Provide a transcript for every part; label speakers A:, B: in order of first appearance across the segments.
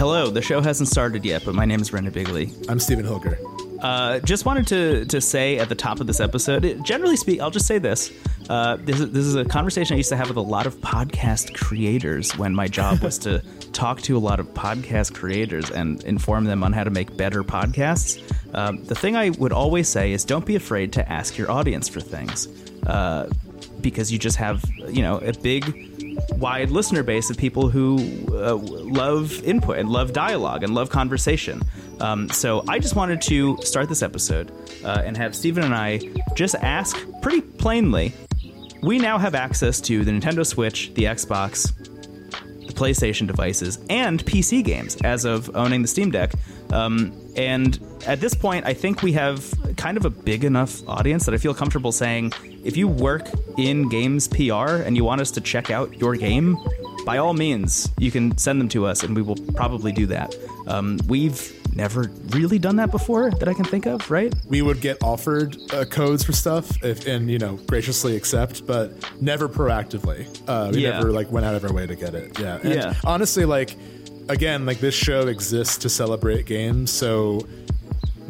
A: Hello, the show hasn't started yet, but my name is Brendan Bigley.
B: I'm Stephen Hilger.
A: Uh, just wanted to to say at the top of this episode, generally speak, I'll just say this. Uh, this, is, this is a conversation I used to have with a lot of podcast creators when my job was to talk to a lot of podcast creators and inform them on how to make better podcasts. Um, the thing I would always say is don't be afraid to ask your audience for things. Uh, because you just have, you know, a big wide listener base of people who uh, love input and love dialogue and love conversation. Um, so I just wanted to start this episode uh, and have Stephen and I just ask pretty plainly. We now have access to the Nintendo Switch, the Xbox, the PlayStation devices, and PC games as of owning the Steam Deck. Um, and at this point, I think we have kind of a big enough audience that I feel comfortable saying if you work in games PR and you want us to check out your game, by all means, you can send them to us and we will probably do that. Um, we've never really done that before that I can think of, right?
B: We would get offered uh, codes for stuff if, and you know graciously accept, but never proactively. Uh, we
A: Yeah.
B: never like went out of our way to get it. Yeah. And
A: Yeah.
B: Honestly, like again, like this show exists to celebrate games, so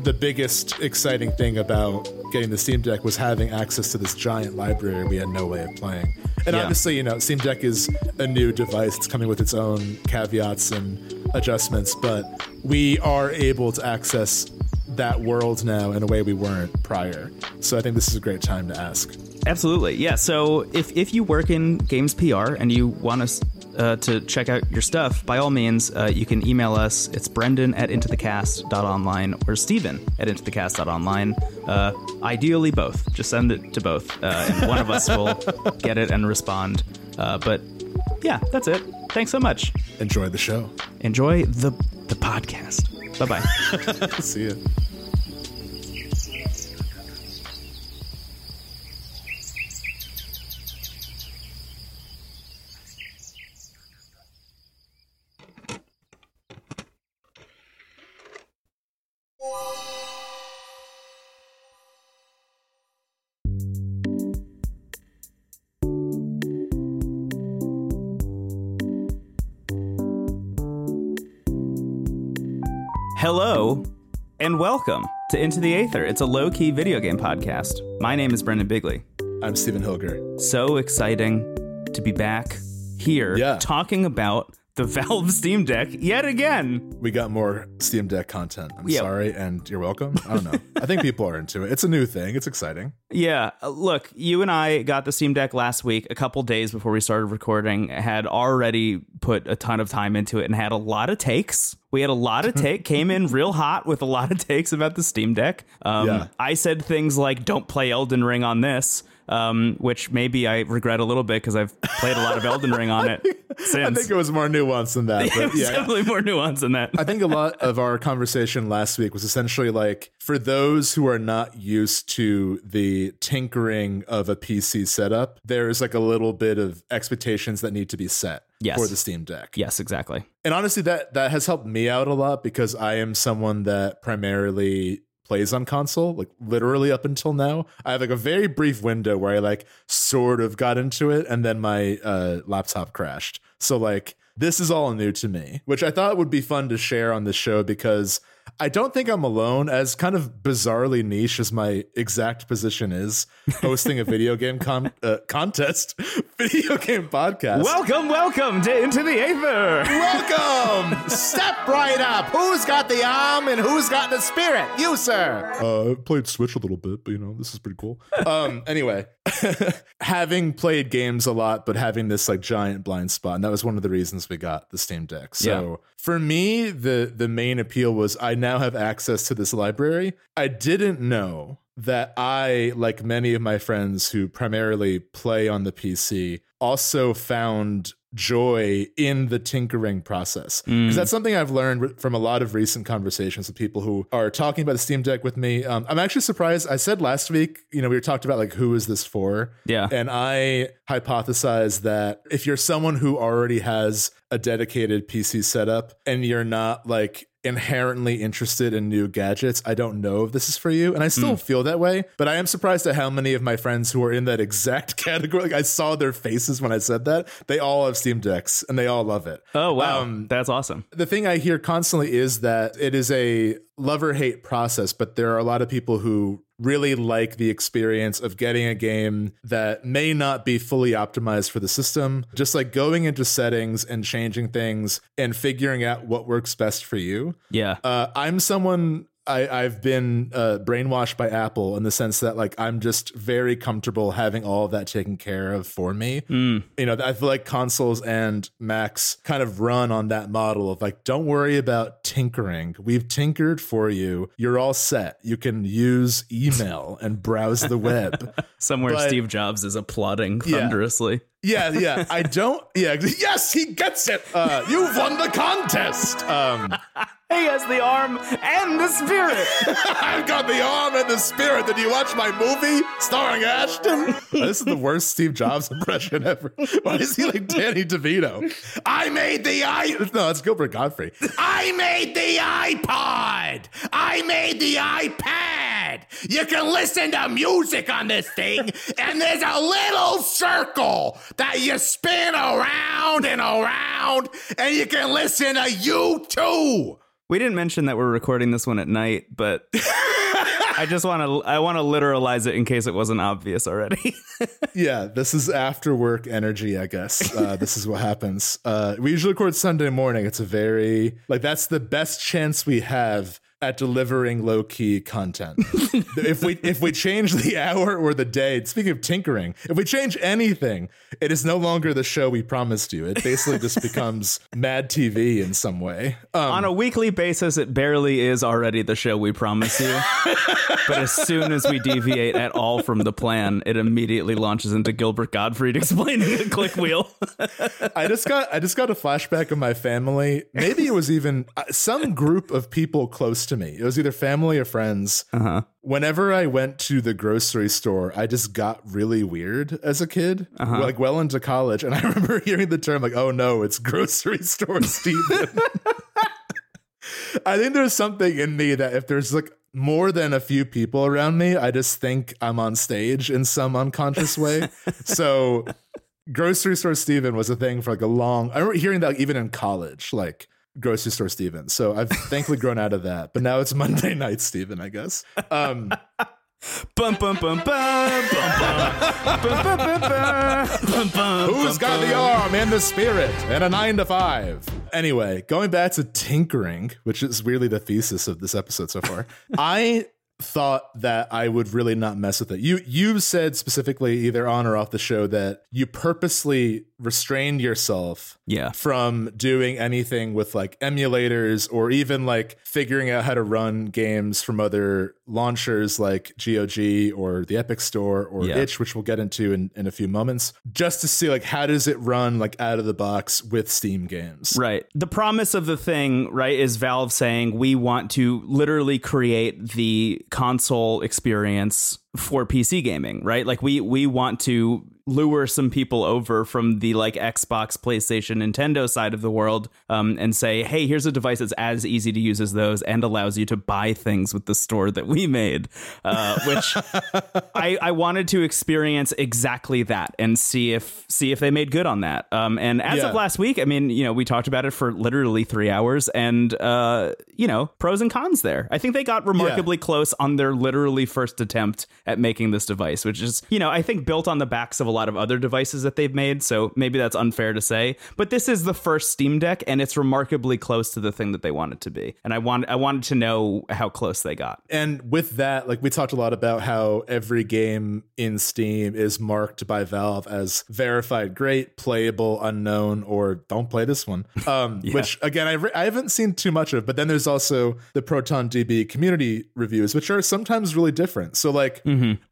B: the biggest exciting thing about getting the Steam Deck was having access to this giant library we had no way of playing. And
A: Yeah.
B: obviously, you know, Steam Deck is a new device. It's coming with its own caveats and adjustments, but we are able to access that world now in a way we weren't prior. So I think this is a great time to ask.
A: Absolutely. Yeah. So if, if you work in games PR and you want us uh, to check out your stuff, by all means, uh, you can email us. It's brendan at intothecast.online or Steven at intothecast.online. Uh, ideally, both. Just send it to both, uh, and one of us will get it and respond. Uh, but yeah, that's it. Thanks so much.
B: Enjoy the show.
A: Enjoy the, the podcast. Bye bye.
B: See you.
A: And welcome to Into the Aether. It's a low key video game podcast. My name is Brendan Bigley.
B: I'm Stephen Hilger.
A: So exciting to be back here
B: Yeah.
A: talking about the Valve Steam Deck yet again.
B: We got more Steam Deck content. I'm
A: Yeah.
B: sorry, and you're welcome. I don't know. I think people are into it. It's a new thing. It's exciting.
A: Yeah, uh, look, you and I got the Steam Deck last week, a couple days before we started recording, had already put a ton of time into it and had a lot of takes. We had a lot of take, came in real hot with a lot of takes about the Steam Deck. Um,
B: Yeah.
A: I said things like, don't play Elden Ring on this. Um, which maybe I regret a little bit because I've played a lot of Elden Ring on it since.
B: I think it was more nuanced than that. But yeah,
A: definitely more nuance than that.
B: I think a lot of our conversation last week was essentially like for those who are not used to the tinkering of a PC setup, there is like a little bit of expectations that need to be set
A: Yes.
B: for the Steam Deck.
A: yes, exactly.
B: And honestly, that that has helped me out a lot because I am someone that primarily plays on console, like literally up until now. I have like a very brief window where I like sort of got into it and then my uh, laptop crashed. So like this is all new to me, which I thought would be fun to share on the show because I don't think I'm alone, as kind of bizarrely niche as my exact position is, hosting a video game con- uh, contest, video game podcast.
A: Welcome, welcome to Into the Aether.
B: Welcome! Step right up. Who's got the arm and who's got the spirit? You, sir. Uh, I've played Switch a little bit, but you know, this is pretty cool. Um, anyway, having played games a lot, but having this like giant blind spot, and that was one of the reasons we got the Steam Deck. So
A: Yeah.
B: for me, the the main appeal was I now have access to this library. I didn't know that I, like many of my friends who primarily play on the PC, also found joy in the tinkering process. Because that's something I've learned from a lot of recent conversations with people who are talking about the Steam Deck with me. Um, I'm actually surprised. I said last week, you know, we were talked about like who is this for?
A: Yeah.
B: And I hypothesize that if you're someone who already has a dedicated PC setup and you're not like inherently interested in new gadgets, I don't know if this is for you. And I still
A: Mm.
B: feel that way, but I am surprised at how many of my friends who are in that exact category, like I saw their faces when I said that, they all have Steam Decks and they all love it.
A: Oh wow,
B: Um,
A: that's awesome.
B: The thing I hear constantly is that it is a love or hate process, but there are a lot of people who really like the experience of getting a game that may not be fully optimized for the system, just like going into settings and changing things and figuring out what works best for you.
A: Yeah.
B: Uh, I'm someone. I, I've been uh, brainwashed by Apple in the sense that like I'm just very comfortable having all of that taken care of for me.
A: Mm.
B: You know, I feel like consoles and Macs kind of run on that model of like, don't worry about tinkering. We've tinkered for you. You're all set. You can use email and browse the web.
A: Somewhere
B: but-
A: Steve Jobs is applauding
B: Yeah.
A: thunderously.
B: Yeah, yeah. I don't. Yeah. Yes, he gets it. Uh, you've won the contest. Um,
A: He has the arm and the spirit.
B: I've got the arm and the spirit. Did you watch my movie starring Ashton? this is the worst Steve Jobs impression ever. Why is he like Danny DeVito? I made the i. No, it's Gilbert Gottfried. I made the iPod. I made the iPad. You can listen to music on this thing, and there's a little circle that you spin around and around, and you can listen to you too.
A: We didn't mention that we're recording this one at night, but I just want to I want to literalize it in case it wasn't obvious already.
B: Yeah, this is after work energy, I guess. Uh, this is what happens. Uh, we usually record Sunday morning. It's a very, like, that's the best chance we have at delivering low key content. if we if we change the hour or the day, speaking of tinkering, if we change anything, it is no longer the show we promised you. It basically just becomes Mad TV in some way. Um,
A: On a weekly basis, it barely is already the show we promise you. but as soon as we deviate at all from the plan, it immediately launches into Gilbert Gottfried explaining the click wheel.
B: I just got I just got a flashback of my family. Maybe it was even uh, some group of people close to me. It was either family or friends.
A: Uh-huh.
B: Whenever I went to the grocery store, I just got really weird as a kid,
A: Uh-huh.
B: like well into college. And I remember hearing the term like, "Oh no, it's grocery store Steven." I think there's something in me that if there's like more than a few people around me, I just think I'm on stage in some unconscious way. so grocery store Steven was a thing for like a long I remember hearing that even in college, like grocery store Steven. So I've thankfully grown out of that. But now it's Monday night Steven, I guess. Um
A: Bum, bum, bum, bum, bum, bum. Bum, bum, bum, bum, bum, bum,
B: got the arm and the spirit and a nine to five? Anyway, going back to tinkering, which is really the thesis of this episode so far, I thought that I would really not mess with it. You you said specifically either on or off the show that you purposely restrained yourself
A: Yeah.
B: from doing anything with like emulators or even like figuring out how to run games from other launchers like GOG or the Epic Store or
A: Yeah.
B: itch, which we'll get into in, in a few moments, just to see like how does it run like out of the box with Steam games.
A: Right. The promise of the thing, right, is Valve saying we want to literally create the console experience for PC gaming, right? Like we we want to lure some people over from the like Xbox, PlayStation, Nintendo side of the world um, and say, hey, here's a device that's as easy to use as those and allows you to buy things with the store that we made, uh, which I, I wanted to experience exactly that and see if see if they made good on that. Um, and as
B: Yeah.
A: of last week, I mean, you know, we talked about it for literally three hours, and uh, you know, pros and cons there. I think they got remarkably close on their literally first attempt at making this device, which is, you know, I think built on the backs of a lot of other devices that they've made. So maybe that's unfair to say, but this is the first Steam Deck, and it's remarkably close to the thing that they want it to be. And I want I wanted to know how close they got.
B: And with that, like we talked a lot about how every game in Steam is marked by Valve as verified great, playable, unknown, or don't play this one. Um, Which again, I, re- I haven't seen too much of. But then there's also the Proton DB community reviews, which are sometimes really different. So like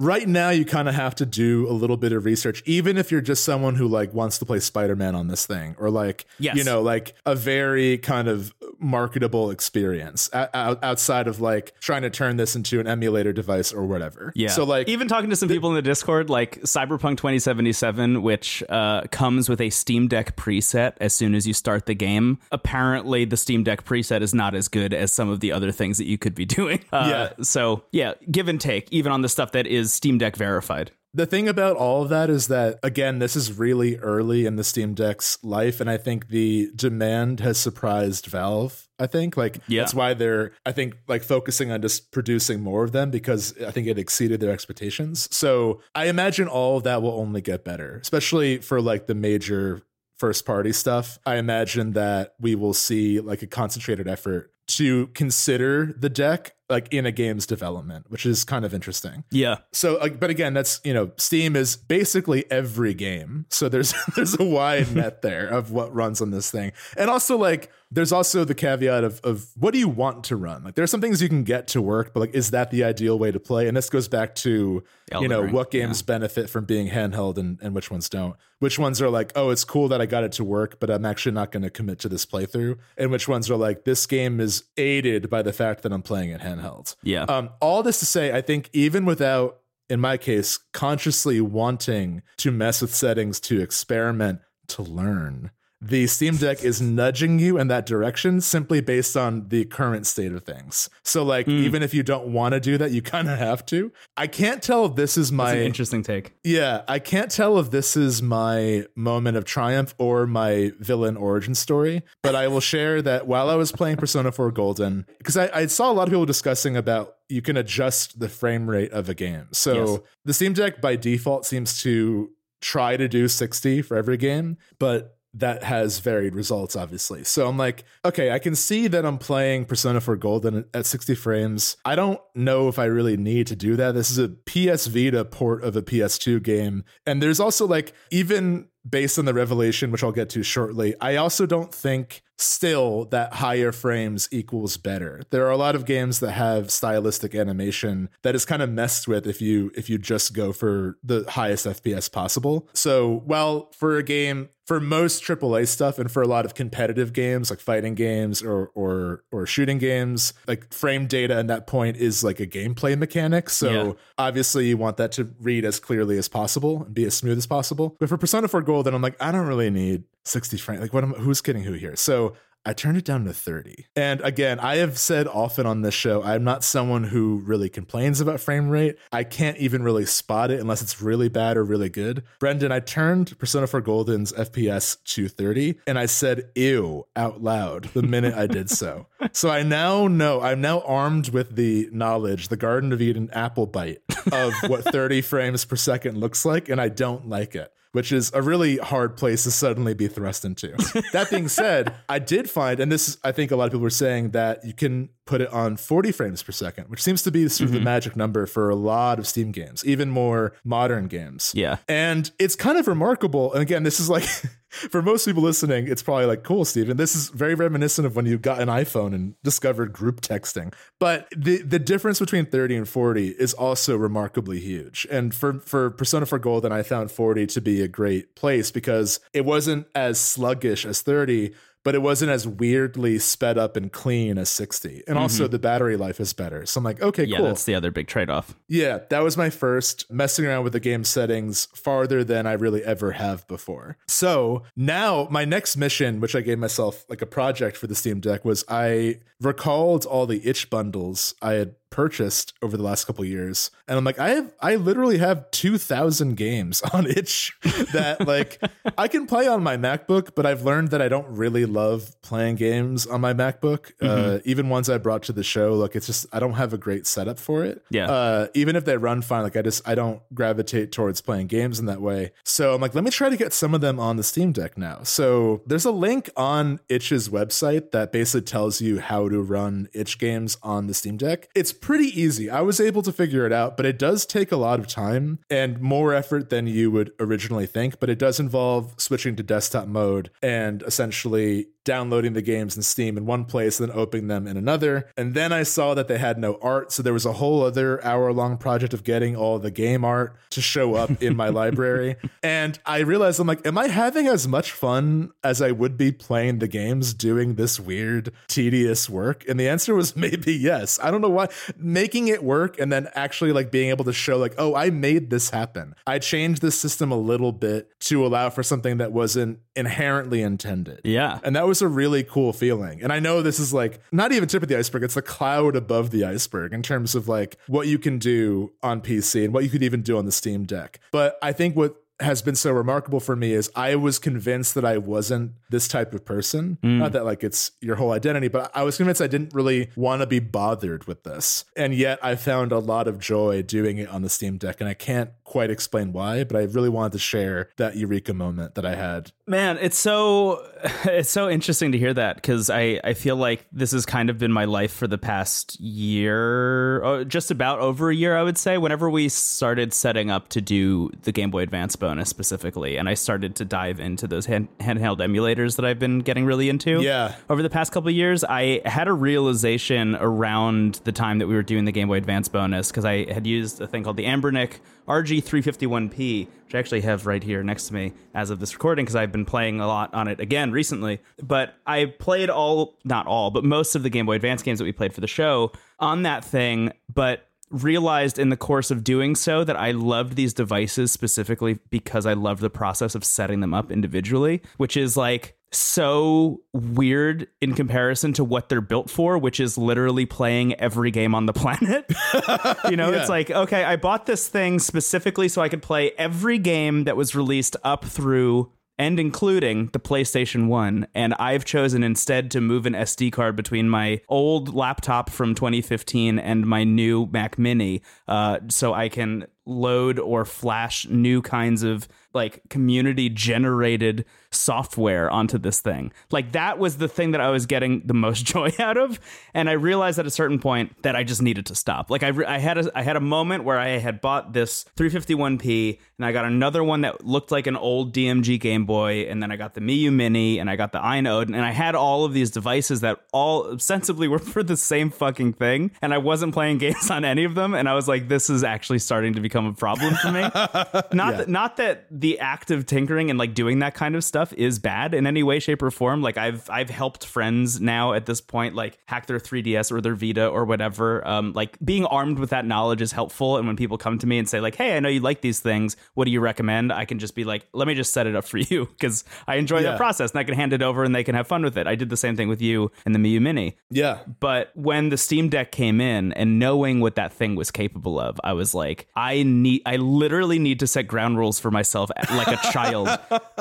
B: right now, you kind of have to do a little bit of research research, even if you're just someone who like wants to play Spider Man on this thing, or like
A: Yes.
B: you know, like a very kind of marketable experience outside of like trying to turn this into an emulator device or whatever.
A: Yeah.
B: So like
A: even talking to some people in the Discord, like Cyberpunk 2077, which uh, comes with a Steam Deck preset as soon as you start the game. Apparently, the Steam Deck preset is not as good as some of the other things that you could be doing. Uh,
B: Yeah.
A: So yeah, give and take, even on the stuff that is Steam Deck verified.
B: The thing about all of that is that again, this is really early in the Steam Deck's life, and I think the demand has surprised Valve. I think like
A: Yeah.
B: that's why they're I think like focusing on just producing more of them because I think it exceeded their expectations. So I imagine all of that will only get better, especially for like the major first party stuff. I imagine that we will see like a concentrated effort to consider the deck like in a game's development, which is kind of interesting.
A: Yeah.
B: So, like, but again, that's you know, Steam is basically every game. So there's there's a wide net there of what runs on this thing, and also like there's also the caveat of of what do you want to run? Like, there's some things you can get to work, but like, is that the ideal way to play? And this goes back to you know
A: Ring,
B: what games benefit from being handheld and and which ones don't. Which ones are like, oh, it's cool that I got it to work, but I'm actually not going to commit to this playthrough. And which ones are like, this game is aided by the fact that I'm playing it handheld.
A: Yeah.
B: Um, all this to say, I think even without, in my case, consciously wanting to mess with settings to experiment to learn, the Steam Deck is nudging you in that direction simply based on the current state of things. So, like, hmm. even if you don't want to do that, you kind of have to. I can't tell if this is
A: That's
B: my
A: an interesting take.
B: yeah, I can't tell if this is my moment of triumph or my villain origin story, but I will share that while I was playing Persona 4 Golden, because I, I saw a lot of people discussing about you can adjust the frame rate of a game. So
A: Yes.
B: the Steam Deck by default seems to try to do 60 for every game, but that has varied results, obviously. So I'm like, okay, I can see that I'm playing Persona 4 Golden at 60 frames. I don't know if I really need to do that. This is a PS Vita port of a PS2 game. And there's also like, even based on the revelation, which I'll get to shortly, I also don't think still that higher frames equals better. There are a lot of games that have stylistic animation that is kind of messed with if you if you just go for the highest FPS possible. So, well, for a game for most AAA stuff and for a lot of competitive games like fighting games or or or shooting games, like frame data at that point is like a gameplay mechanic. So
A: Yeah.
B: obviously you want that to read as clearly as possible and be as smooth as possible. But for Persona 4 Golden I'm like, I don't really need 60 frames. Like what am who's kidding who here? So I turned it down to 30. And again, I have said often on this show, I'm not someone who really complains about frame rate. I can't even really spot it unless it's really bad or really good. Brendan, I turned Persona 4 Golden's FPS to 30 and I said ew out loud the minute I did so. So I now know, I'm now armed with the knowledge, the Garden of Eden apple bite of what 30 frames per second looks like, and I don't like it which is a really hard place to suddenly be thrust into. that being said, I did find, and this is, I think a lot of people were saying that you can put it on 40 frames per second, which seems to be sort of the mm-hmm. magic number for a lot of Steam games, even more modern games.
A: Yeah.
B: And it's kind of remarkable. And again, this is like, for most people listening, it's probably like, cool, Steven. This is very reminiscent of when you got an iPhone and discovered group texting. But the, the difference between 30 and 40 is also remarkably huge. And for, for Persona 4 Golden, I found 40 to be a great place because it wasn't as sluggish as 30, but it wasn't as weirdly sped up and clean as 60. And mm-hmm. also the battery life is better. So I'm like, okay,
A: Yeah,
B: cool.
A: that's the other big trade off.
B: Yeah, that was my first messing around with the game settings farther than I really ever have before. So now my next mission, which I gave myself like a project for the Steam Deck, was I recalled all the itch bundles I had purchased over the last couple years and i'm like i have i literally have 2000 games on itch that like i can play on my macbook but i've learned that i don't really love playing games on my macbook uh, even ones i brought to the show like it's just i don't have a great setup for it
A: Yeah.
B: uh, even if they run fine, like I just I don't gravitate towards playing games in that way. So I'm like, let me try to get some of them on the Steam Deck now. So there's a link on Itch's website that basically tells you how to run Itch games on the Steam Deck. It's pretty easy. I was able to figure it out, but it does take a lot of time and more effort than you would originally think. But it does involve switching to desktop mode and essentially downloading the games in Steam in one place and then opening them in another. And then I saw that they had no art. So there was a whole other hour long project of getting all the game art to show up in my library. And I realized I'm like, am I having as much fun as I would be playing the games doing this weird, tedious work? And the answer was maybe yes. I don't know why. Making it work and then actually like being able to show, like, oh, I made this happen. I changed the system a little bit to allow for something that wasn't inherently intended.
A: Yeah.
B: And that was a really cool feeling. And I know this is like not even tip of the iceberg, it's the cloud above the iceberg in terms of like what you can do on PC and what you could even do on the Steam Deck. But I think what has been so remarkable for me is I was convinced that I wasn't this type of person. Mm. Not that like it's your whole identity, but I was convinced I didn't really want to be bothered with this. And yet I found a lot of joy doing it on the Steam Deck. And I can't quite explain why, but I really wanted to share that eureka moment that I had.
A: Man, it's so it's so interesting to hear that because I I feel like this has kind of been my life for the past year, oh, just about over a year, I would say. Whenever we started setting up to do the Game Boy Advance bonus specifically, and I started to dive into those hand, handheld emulators that I've been getting really into.
B: Yeah.
A: Over the past couple of years, I had a realization around the time that we were doing the Game Boy Advance bonus because I had used a thing called the Anbernic RG351P, which I actually have right here next to me as of this recording because I've been playing a lot on it again recently. But I played all, not all, but most of the Game Boy Advance games that we played for the show on that thing. But realized in the course of doing so that I loved these devices specifically because I loved the process of setting them up individually, which is like so weird in comparison to what they're built for, which is literally playing every game on the planet. you know, yeah. it's like, okay, I bought this thing specifically so I could play every game that was released up through and including the PlayStation 1. And I've chosen instead to move an SD card between my old laptop from 2015 and my new Mac Mini uh, so I can load or flash new kinds of like community generated software onto this thing. Like that was the thing that I was getting the most joy out of, and I realized at a certain point that I just needed to stop. Like I, re- I had a, I had a moment where I had bought this 351p, and I got another one that looked like an old DMG Game Boy, and then I got the Miyoo Mini, and I got the AYN Odin, and I had all of these devices that all ostensibly were for the same fucking thing, and I wasn't playing games on any of them, and I was like, this is actually starting to become a problem for me. not yeah. that, not that the act of tinkering and like doing that kind of stuff is bad in any way, shape, or form. Like I've I've helped friends now at this point like hack their 3DS or their Vita or whatever. Um, like being armed with that knowledge is helpful. And when people come to me and say like, "Hey, I know you like these things. What do you recommend?" I can just be like, "Let me just set it up for you because I enjoy yeah. that process and I can hand it over and they can have fun with it." I did the same thing with you and the Miyoo Mini.
B: Yeah.
A: But when the Steam Deck came in and knowing what that thing was capable of, I was like, I need, I literally need to set ground rules for myself like a child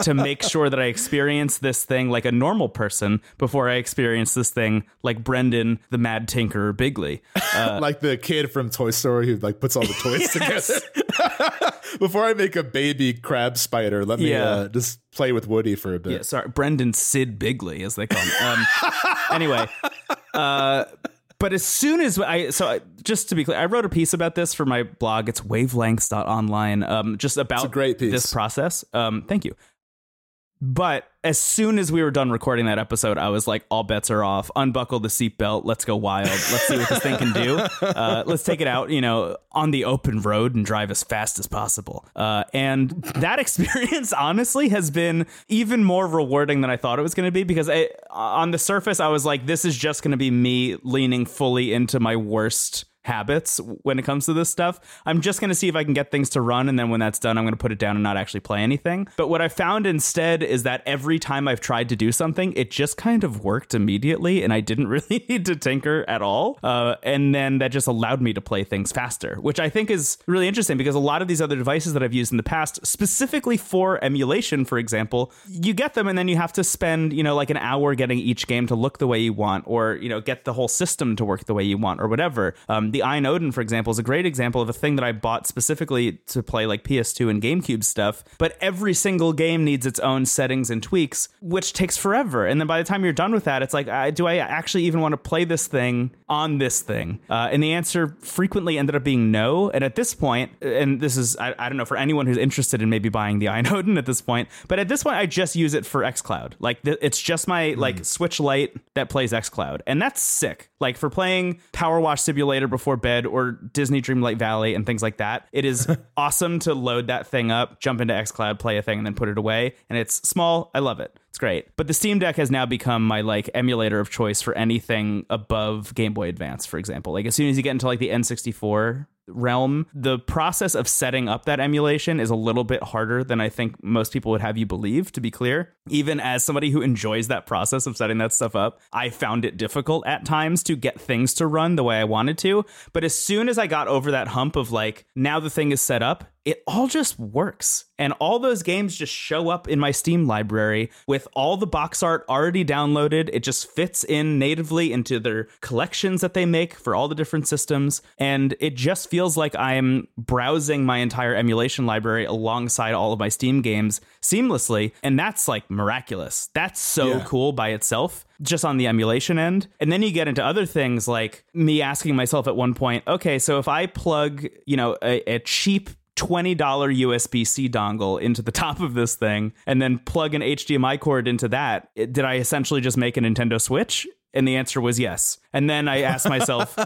A: to make sure that I experience this thing like a normal person before I experience this thing like Brendan, the Mad Tinker Bigley,
B: uh, like the kid from Toy Story who like puts all the toys together. before I make a baby crab spider, let me yeah. uh, just play with Woody for a bit.
A: Yeah, sorry, Brendan Sid Bigley, as they call him. Um, anyway, uh, but as soon as I, so I, just to be clear, I wrote a piece about this for my blog. It's wavelengths.online, um, just about
B: great piece.
A: this process. Um, thank you. But as soon as we were done recording that episode, I was like, all bets are off. Unbuckle the seatbelt. Let's go wild. Let's see what this thing can do. Uh, let's take it out, you know, on the open road and drive as fast as possible. Uh, and that experience, honestly, has been even more rewarding than I thought it was going to be because I, on the surface, I was like, this is just going to be me leaning fully into my worst habits when it comes to this stuff. I'm just going to see if I can get things to run. And then when that's done, I'm going to put it down and not actually play anything. But what I found instead is that every time I've tried to do something, it just kind of worked immediately. And I didn't really need to tinker at all. Uh, and then that just allowed me to play things faster, which I think is really interesting because a lot of these other devices that I've used in the past, specifically for emulation, for example, you get them and then you have to spend, you know, like an hour getting each game to look the way you want or, you know, get the whole system to work the way you want or whatever. Um, the AYN Odin, for example, is a great example of a thing that I bought specifically to play like PS2 and GameCube stuff. But every single game needs its own settings and tweaks, which takes forever. And then by the time you're done with that, it's like, I, do I actually even want to play this thing on this thing? Uh, and the answer frequently ended up being no. And at this point, and this is, I, I don't know, for anyone who's interested in maybe buying the AYN Odin at this point, but at this point, I just use it for xCloud. Like, th- it's just my mm. like Switch Lite that plays xCloud. And that's sick. Like, for playing Power Wash Simulator before bed or Disney Dreamlight Valley and things like that, it is awesome to load that thing up, jump into xCloud, play a thing, and then put it away. And it's small. I love it. It's great. But the Steam Deck has now become my like emulator of choice for anything above Game Boy Advance, for example. Like as soon as you get into like the N64 realm, the process of setting up that emulation is a little bit harder than I think most people would have you believe, to be clear. Even as somebody who enjoys that process of setting that stuff up, I found it difficult at times to get things to run the way I wanted to. But as soon as I got over that hump of like, now the thing is set up, it all just works. And all those games just show up in my Steam library with all the box art already downloaded. It just fits in natively into their collections that they make for all the different systems. And it just feels like I'm browsing my entire emulation library alongside all of my Steam games seamlessly. And that's like miraculous. That's so yeah. cool by itself just on the emulation end. And then you get into other things like me asking myself at one point, okay, so if I plug, you know, a, a cheap $20 USB C dongle into the top of this thing and then plug an HDMI cord into that, did I essentially just make a Nintendo Switch? And the answer was yes. And then I asked myself,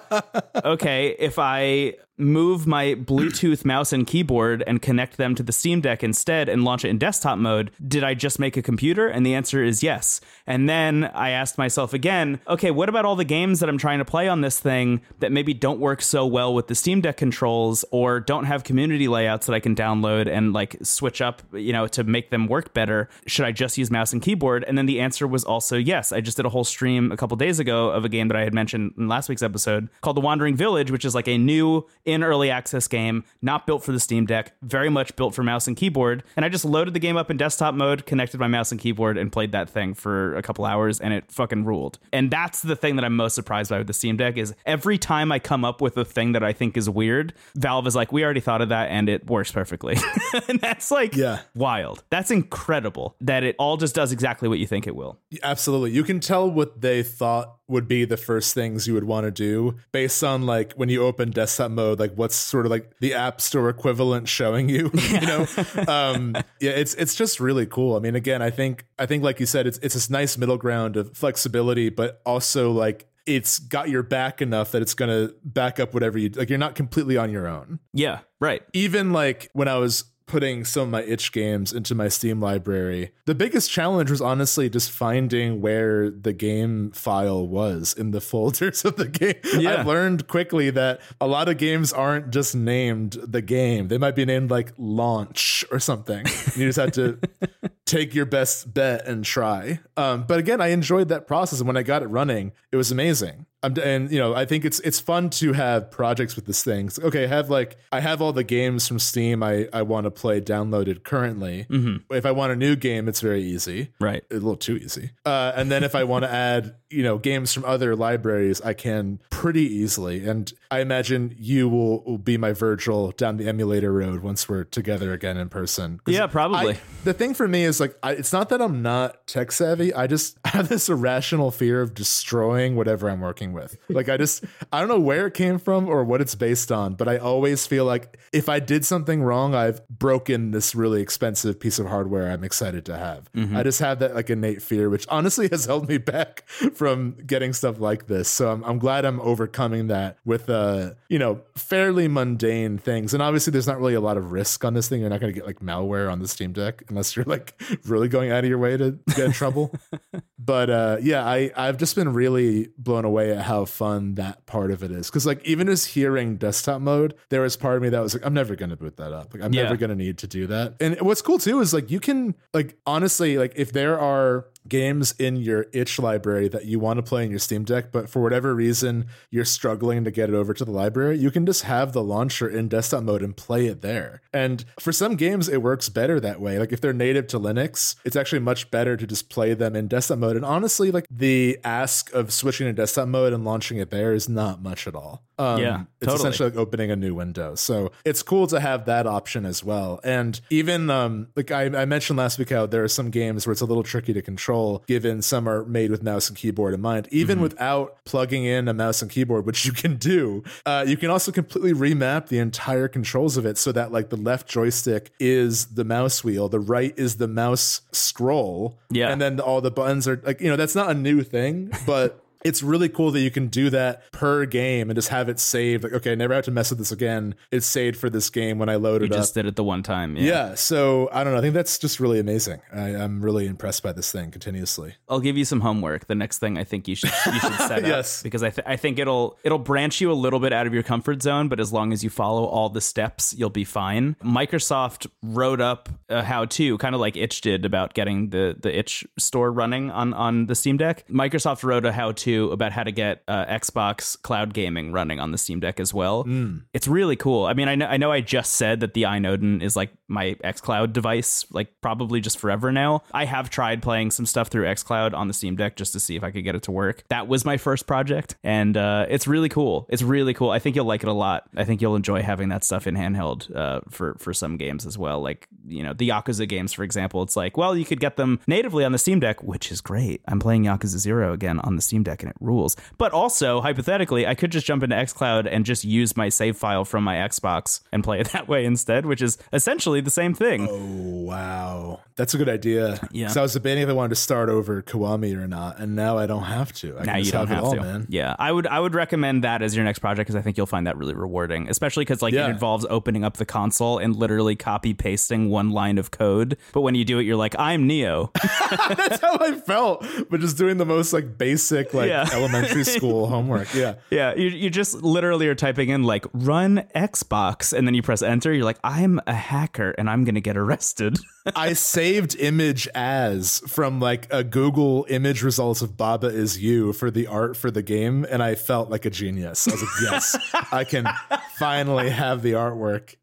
A: okay, if I move my Bluetooth mouse and keyboard and connect them to the Steam Deck instead and launch it in desktop mode, did I just make a computer? And the answer is yes. And then I asked myself again, okay, what about all the games that I'm trying to play on this thing that maybe don't work so well with the Steam Deck controls or don't have community layouts that I can download and like switch up, you know, to make them work better? Should I just use mouse and keyboard? And then the answer was also yes. I just did a whole stream a couple days ago of a game that I had mentioned in last week's episode called The Wandering Village, which is like a new in early access game, not built for the Steam Deck, very much built for mouse and keyboard. And I just loaded the game up in desktop mode, connected my mouse and keyboard, and played that thing for a couple hours, and it fucking ruled. And that's the thing that I'm most surprised by with the Steam Deck is every time I come up with a thing that I think is weird, Valve is like, "We already thought of that, and it works perfectly." and that's like, yeah, wild. That's incredible that it all just does exactly what you think it will.
B: Absolutely, you can tell what they thought would be the first things you would want to do based on like when you open desktop mode like what's sort of like the app store equivalent showing you you know? Um yeah it's it's just really cool. I mean again i think i think like you said it's it's this nice middle ground of flexibility but also like it's got your back enough that it's going to back up whatever you like you're not completely on your own.
A: Yeah right.
B: Even like when i was putting some of my itch games into my Steam library. The biggest challenge was honestly just finding where the game file was in the folders of the game. Yeah. I learned quickly that a lot of games aren't just named the game. They might be named like launch or something. You just have to take your best bet and try. Um, but again, I enjoyed that process and when I got it running, it was amazing. I'm, and you know, I think it's it's fun to have projects with this thing. okay, I have like I have all the games from Steam I I want to play downloaded currently. Mm-hmm. If I want a new game, it's very easy.
A: Right,
B: a little too easy. Uh, and then if I want to add you know games from other libraries, I can pretty easily. And I imagine you will, will be my Virgil down the emulator road once we're together again in person.
A: Yeah, probably.
B: I, the thing for me is like I, it's not that I'm not tech savvy. I just have this irrational fear of destroying whatever I'm working with. Like I just I don't know where it came from or what it's based on, but I always feel like if I did something wrong, I've broken this really expensive piece of hardware I'm excited to have. Mm-hmm. I just have that like innate fear, which honestly has held me back from getting stuff like this. So I'm, I'm glad I'm overcoming that with uh you know fairly mundane things. And obviously there's not really a lot of risk on this thing. You're not going to get like malware on the Steam Deck unless you're like really going out of your way to get in trouble. but uh yeah, I I've just been really blown away at how fun that part of it is. Because like even as hearing desktop mode, there was part of me that was like, I'm never gonna boot that up. Like I'm yeah. never gonna need to do that. And what's cool too is like you can like honestly like if there are games in your itch library that you want to play in your Steam Deck, but for whatever reason you're struggling to get it over to the library, you can just have the launcher in desktop mode and play it there. And for some games, it works better that way. Like if they're native to Linux, it's actually much better to just play them in desktop mode. And honestly, like the ask of switching to desktop mode and launching it there is not much at all. Um,
A: Yeah,
B: it's
A: totally.
B: essentially like opening a new window. So it's cool to have that option as well. And even um, like I, I mentioned last week how there are some games where it's a little tricky to control, given some are made with mouse and keyboard in mind. Even
A: Mm-hmm.
B: without plugging in a mouse and keyboard, which you can do, uh, you can also completely remap the entire controls of it so that like the left joystick is the mouse wheel, the right is the mouse scroll,
A: Yeah.
B: and then all the buttons are like you know that's not a new thing, but. It's really cool that you can do that per game and just have it saved. Like, okay, I never have to mess with this again. It's saved for this game when I load
A: You
B: it up.
A: just did it the one time. Yeah.
B: Yeah, so I don't know. I think that's just really amazing. I, I'm really impressed by this thing continuously.
A: I'll give you some homework. The next thing I think you should you should set
B: Yes.
A: up because I th- I think it'll it'll branch you a little bit out of your comfort zone, but as long as you follow all the steps, you'll be fine. Microsoft wrote up a how to kind of like Itch did about getting the the Itch store running on on the Steam Deck. Microsoft wrote a how to about how to get uh, Xbox cloud gaming running on the Steam Deck as well. It's really cool. I mean, I know I know I just said that the AYN Odin is like my xCloud device, like probably just forever now. I have tried playing some stuff through xCloud on the Steam Deck just to see if I could get it to work. That was my first project, and uh, it's really cool. It's really cool. I think you'll like it a lot. I think you'll enjoy having that stuff in handheld uh, for for some games as well. Like you know the Yakuza games, for example. It's like well, you could get them natively on the Steam Deck, which is great. I'm playing Yakuza Zero again on the Steam Deck, and it rules. But also hypothetically, I could just jump into xCloud and just use my save file from my Xbox and play it that way instead, which is essentially the same thing.
B: Oh wow, that's a good idea.
A: Yeah.
B: So I was debating if I wanted to start over Kiwami or not, and now I don't have to. I
A: now
B: can
A: you
B: just
A: don't
B: have,
A: have
B: it all,
A: to.
B: man.
A: Yeah, I would I would recommend that as your next project because I think you'll find that really rewarding, especially because like
B: Yeah.
A: it involves opening up the console and literally copy pasting one line of code. But when you do it, you're like, I'm Neo.
B: That's how I felt, but just doing the most like basic like
A: Yeah.
B: elementary school homework. Yeah.
A: yeah, you you just literally are typing in like run Xbox, and then you press enter. You're like, I'm a hacker and I'm gonna get arrested.
B: I saved image as from like a Google image results of Baba is you for the art for the game, and I felt like a genius. I was like, yes, I can finally have the artwork.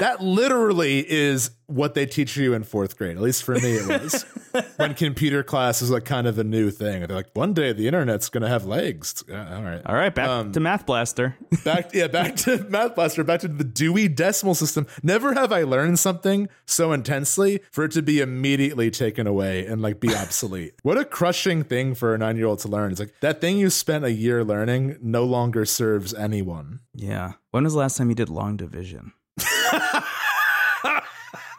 B: That literally is what they teach you in fourth grade. At least for me, it was when computer class is like kind of a new thing. They're like, one day the internet's gonna have legs. Yeah, all right.
A: All right, back um, to Math Blaster.
B: back yeah back to math blaster back to the dewey decimal system never have i learned something so intensely for it to be immediately taken away and like be obsolete what a crushing thing for a nine-year-old to learn it's like that thing you spent a year learning no longer serves anyone
A: Yeah. When was the last time you did long division?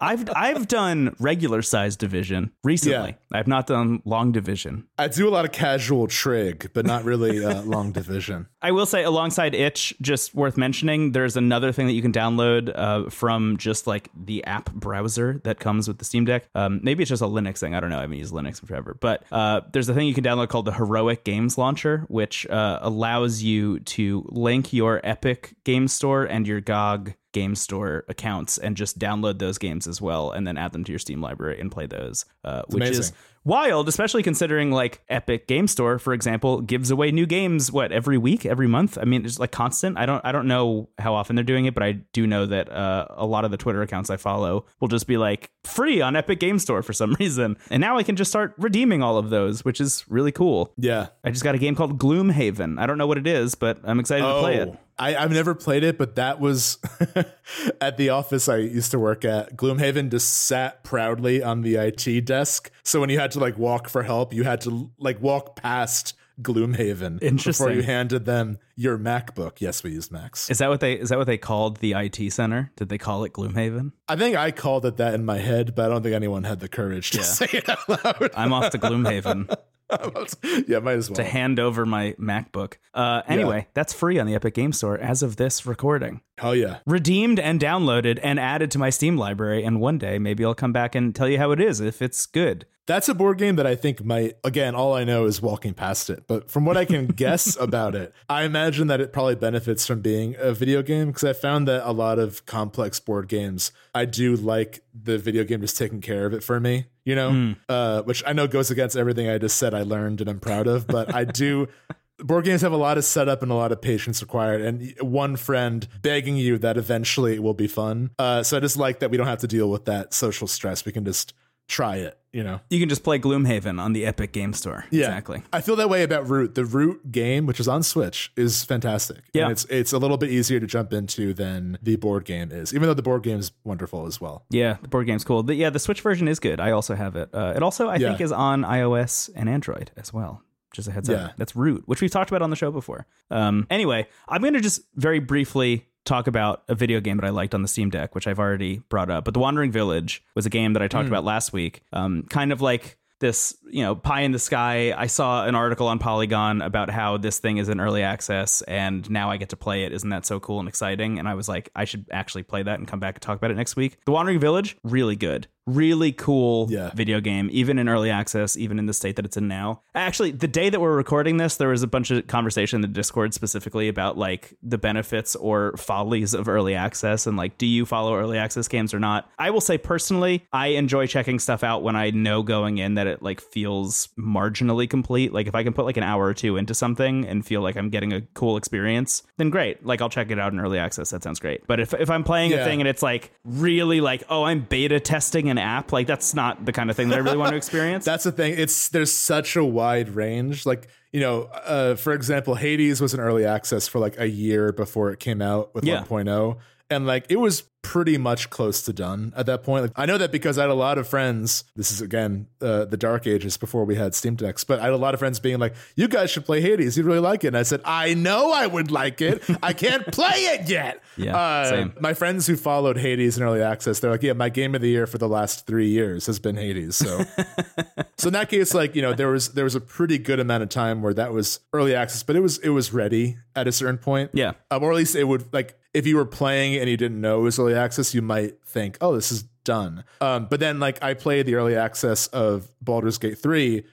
A: I've I've done regular size division recently. I've not done long division.
B: i do a lot of casual trig but not really uh, long division
A: I will say, alongside Itch, just worth mentioning, there's another thing that you can download uh, from just like the app browser that comes with the Steam Deck. Um, maybe it's just a Linux thing. I don't know. I haven't used Linux in forever. But uh, there's a thing you can download called the Heroic Games Launcher, which uh, allows you to link your Epic Game Store and your GOG Game Store accounts and just download those games as well, and then add them to your Steam library and play those, uh, which is wild, especially considering like Epic Game Store, for example, gives away new games what every week, every month. I mean, it's like constant. I don't I don't know how often they're doing it, but I do know that uh, a lot of the Twitter accounts I follow will just be like free on Epic Game Store for some reason, and now I can just start redeeming all of those, which is really cool.
B: yeah
A: I just got a game called Gloomhaven. I don't know what it is, but I'm excited to play it.
B: I, I've never played it, but that was at the office I used to work at. Gloomhaven just sat proudly on the IT desk. So when you had to like walk for help, you had to like walk past Gloomhaven before you handed them your MacBook. Yes, we used Macs.
A: Is that what they is that what they called the IT center? Did they call it Gloomhaven?
B: I think I called it that in my head, but I don't think anyone had the courage to say it out loud.
A: I'm off to Gloomhaven.
B: yeah, might as well.
A: to hand over my MacBook. Uh, anyway, that's free on the Epic Game Store as of this recording.
B: Hell yeah.
A: Redeemed and downloaded and added to my Steam library. And one day, maybe I'll come back and tell you how it is if it's good.
B: That's a board game that I think might, again, all I know is walking past it. But from what I can guess about it, I imagine that it probably benefits from being a video game because I found that a lot of complex board games, I do like the video game just taking care of it for me, you know, uh, which I know goes against everything I just said I learned and I'm proud of. But I do. Board games have a lot of setup and a lot of patience required, and one friend begging you that eventually it will be fun. Uh, so I just like that we don't have to deal with that social stress. We can just try it. You know,
A: You can just play Gloomhaven on the Epic Game Store.
B: Yeah.
A: Exactly.
B: I feel that way about Root. The Root game, which is on Switch, is fantastic.
A: Yeah.
B: and it's it's a little bit easier to jump into than the board game is, even though the board game is wonderful as well.
A: Yeah, the board game's cool. But yeah, the Switch version is good. I also have it. Uh, it also, I think, is on iOS and Android as well. Just a heads
B: Yeah.
A: up. That's Root, which we've talked about on the show before. Um, anyway, I'm going to just very briefly talk about a video game that I liked on the Steam Deck, which I've already brought up. But The Wandering Village was a game that I talked about last week. Um, kind of like this, you know, pie in the sky. I saw an article on Polygon about how this thing is in early access and now I get to play it. Isn't that so cool and exciting? And I was like, I should actually play that and come back and talk about it next week. The Wandering Village, really good. Really cool
B: Yeah.
A: video game, even in early access, even in the state that it's in now. Actually, the day that we're recording this, there was a bunch of conversation in the Discord specifically about like the benefits or follies of early access and like, do you follow early access games or not? I will say personally, I enjoy checking stuff out when I know going in that it like feels marginally complete. Like if I can put like an hour or two into something and feel like I'm getting a cool experience, then great. Like I'll check it out in early access. That sounds great. But if, if I'm playing a thing and it's like really like, oh, I'm beta testing an app, like that's not the kind of thing that I really want to experience.
B: That's the thing. It's there's such a wide range. Like you know, uh, for example, Hades was an early access for like a year before it came out with
A: Yeah.
B: 1.0, and like it was pretty much close to done at that point. Like, I know that because I had a lot of friends. This is again uh, the dark ages before we had Steam decks, but I had a lot of friends being like, "You guys should play Hades. You'd really like it." And I said, "I know I would like it. I can't play it yet."
A: Yeah,
B: Uh,
A: same.
B: My friends who followed Hades in early access, they're like, "Yeah, my game of the year for the last three years has been Hades." So. So in that case, like you know, there was there was a pretty good amount of time where that was early access, but it was it was ready at a certain point.
A: Yeah.
B: um, or at least it would like if you were playing and you didn't know it was early access, you might think, oh, this is done. Um, but then like I played the early access of Baldur's Gate three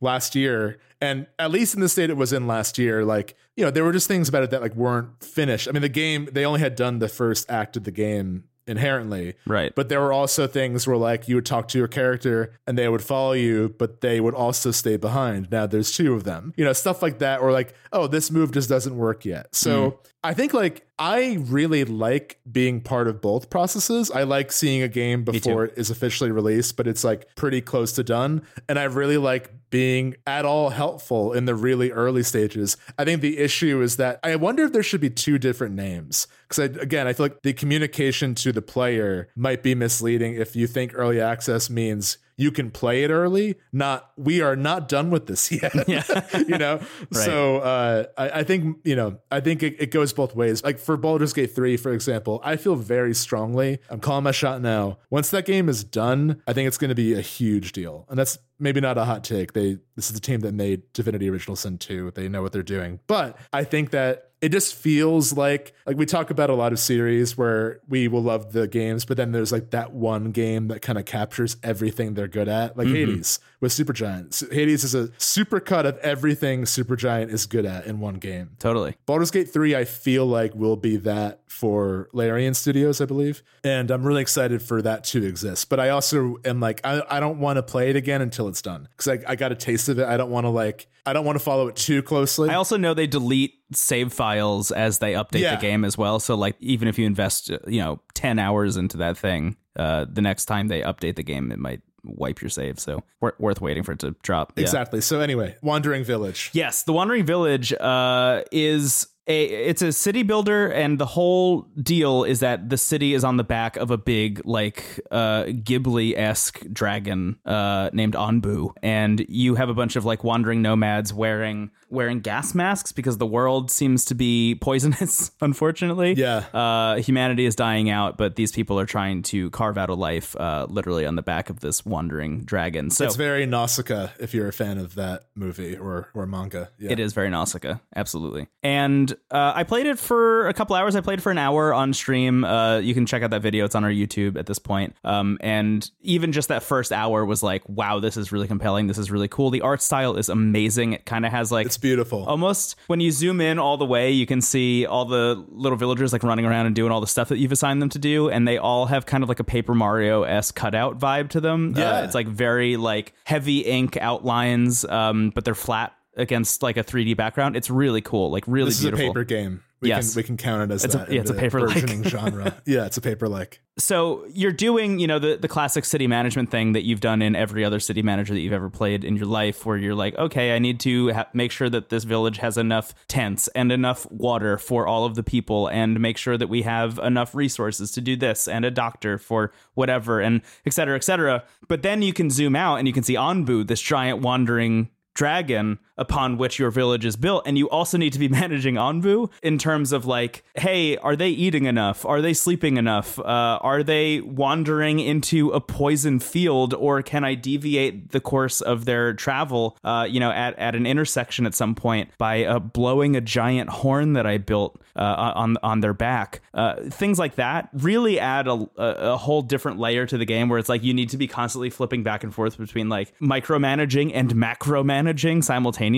B: last year, and at least in the state it was in last year, like you know, there were just things about it that like weren't finished. I mean, the game they only had done the first act of the game inherently
A: Right.
B: but there were also things where like you would talk to your character and they would follow you, but they would also stay behind. Now there's two of them. You know, stuff like that, or like, oh, this move just doesn't work yet. So I think like I really like being part of both processes. I like seeing a game before it is officially released, but it's like pretty close to done. And I really like being at all helpful in the really early stages. I think the issue is that I wonder if there should be two different names. Because again, I feel like the communication to the player might be misleading if you think early access means you can play it early, not we are not done with this yet. you know? So uh, I, I think, you know, I think it, it goes both ways. Like for Baldur's Gate 3, for example, I feel very strongly, I'm calling my shot now. Once that game is done, I think it's going to be a huge deal. And that's maybe not a hot take. They this is the team that made Divinity Original Sin 2. They know what they're doing. But I think that it just feels like like we talk about a lot of series where we will love the games, but then there's like that one game that kind of captures everything they're good at, like mm-hmm. Hades with Supergiant. Hades is a supercut of everything Supergiant is good at in one game.
A: totally.
B: Baldur's Gate 3, I feel like will be that for Larian Studios, I believe. And I'm really excited for that to exist. But I also am like, I, I don't want to play it again until it's done. Because I, I got a taste of it. I don't want to like, I don't want to follow it too closely.
A: I also know they delete save files as they update
B: Yeah.
A: the game as well. So like even if you invest you know ten hours into that thing, uh, the next time they update the game, it might wipe your save. So wor- worth waiting for it to drop. Yeah.
B: exactly. So anyway, Wandering Village.
A: Yes, the Wandering Village uh, is a it's a city builder, and the whole deal is that the city is on the back of a big like uh, Ghibli esque dragon uh, named Onbu, and you have a bunch of like wandering nomads wearing wearing gas masks because the world seems to be poisonous. Unfortunately,
B: Yeah.
A: uh, humanity is dying out, but these people are trying to carve out a life, uh, literally on the back of this wandering dragon. So
B: It's very Nausicaa if you're a fan of that movie or, or manga. Yeah.
A: It is very Nausicaa, absolutely. And uh, I played it for a couple hours. I played for an hour on stream. Uh, you can check out that video; it's on our YouTube at this point. Um, and even just that first hour was like, wow, this is really compelling. This is really cool. The art style is amazing. It kind of has like
B: It's beautiful.
A: almost when you zoom in all the way, you can see all the little villagers like running around and doing all the stuff that you've assigned them to do, and they all have kind of like a Paper Mario s cutout vibe to them. Uh,
B: Yeah.
A: it's like very like heavy ink outlines, um, but they're flat against like a 3D background. It's really cool, like really
B: this is
A: beautiful.
B: a paper game. We
A: Yes.
B: can we can count it as
A: It's a- yeah, it's a paper-like.
B: genre. Yeah, it's a paper like.
A: So you're doing, you know, the, the classic city management thing that you've done in every other city manager that you've ever played in your life, where you're like, okay, I need to ha- make sure that this village has enough tents and enough water for all of the people, and make sure that we have enough resources to do this, and a doctor for whatever, and et cetera, et cetera. But then you can zoom out and you can see Onbu, this giant wandering dragon upon which your village is built and you also need to be managing Onbu in terms of like hey are they eating enough? Are they sleeping enough? Uh, are they wandering into a poison field or can I deviate the course of their travel uh, you know at, at an intersection at some point by uh, blowing a giant horn that I built uh, on on their back? Uh, things like that really add a, a whole different layer to the game where it's like you need to be constantly flipping back and forth between like micromanaging and macro managing simultaneously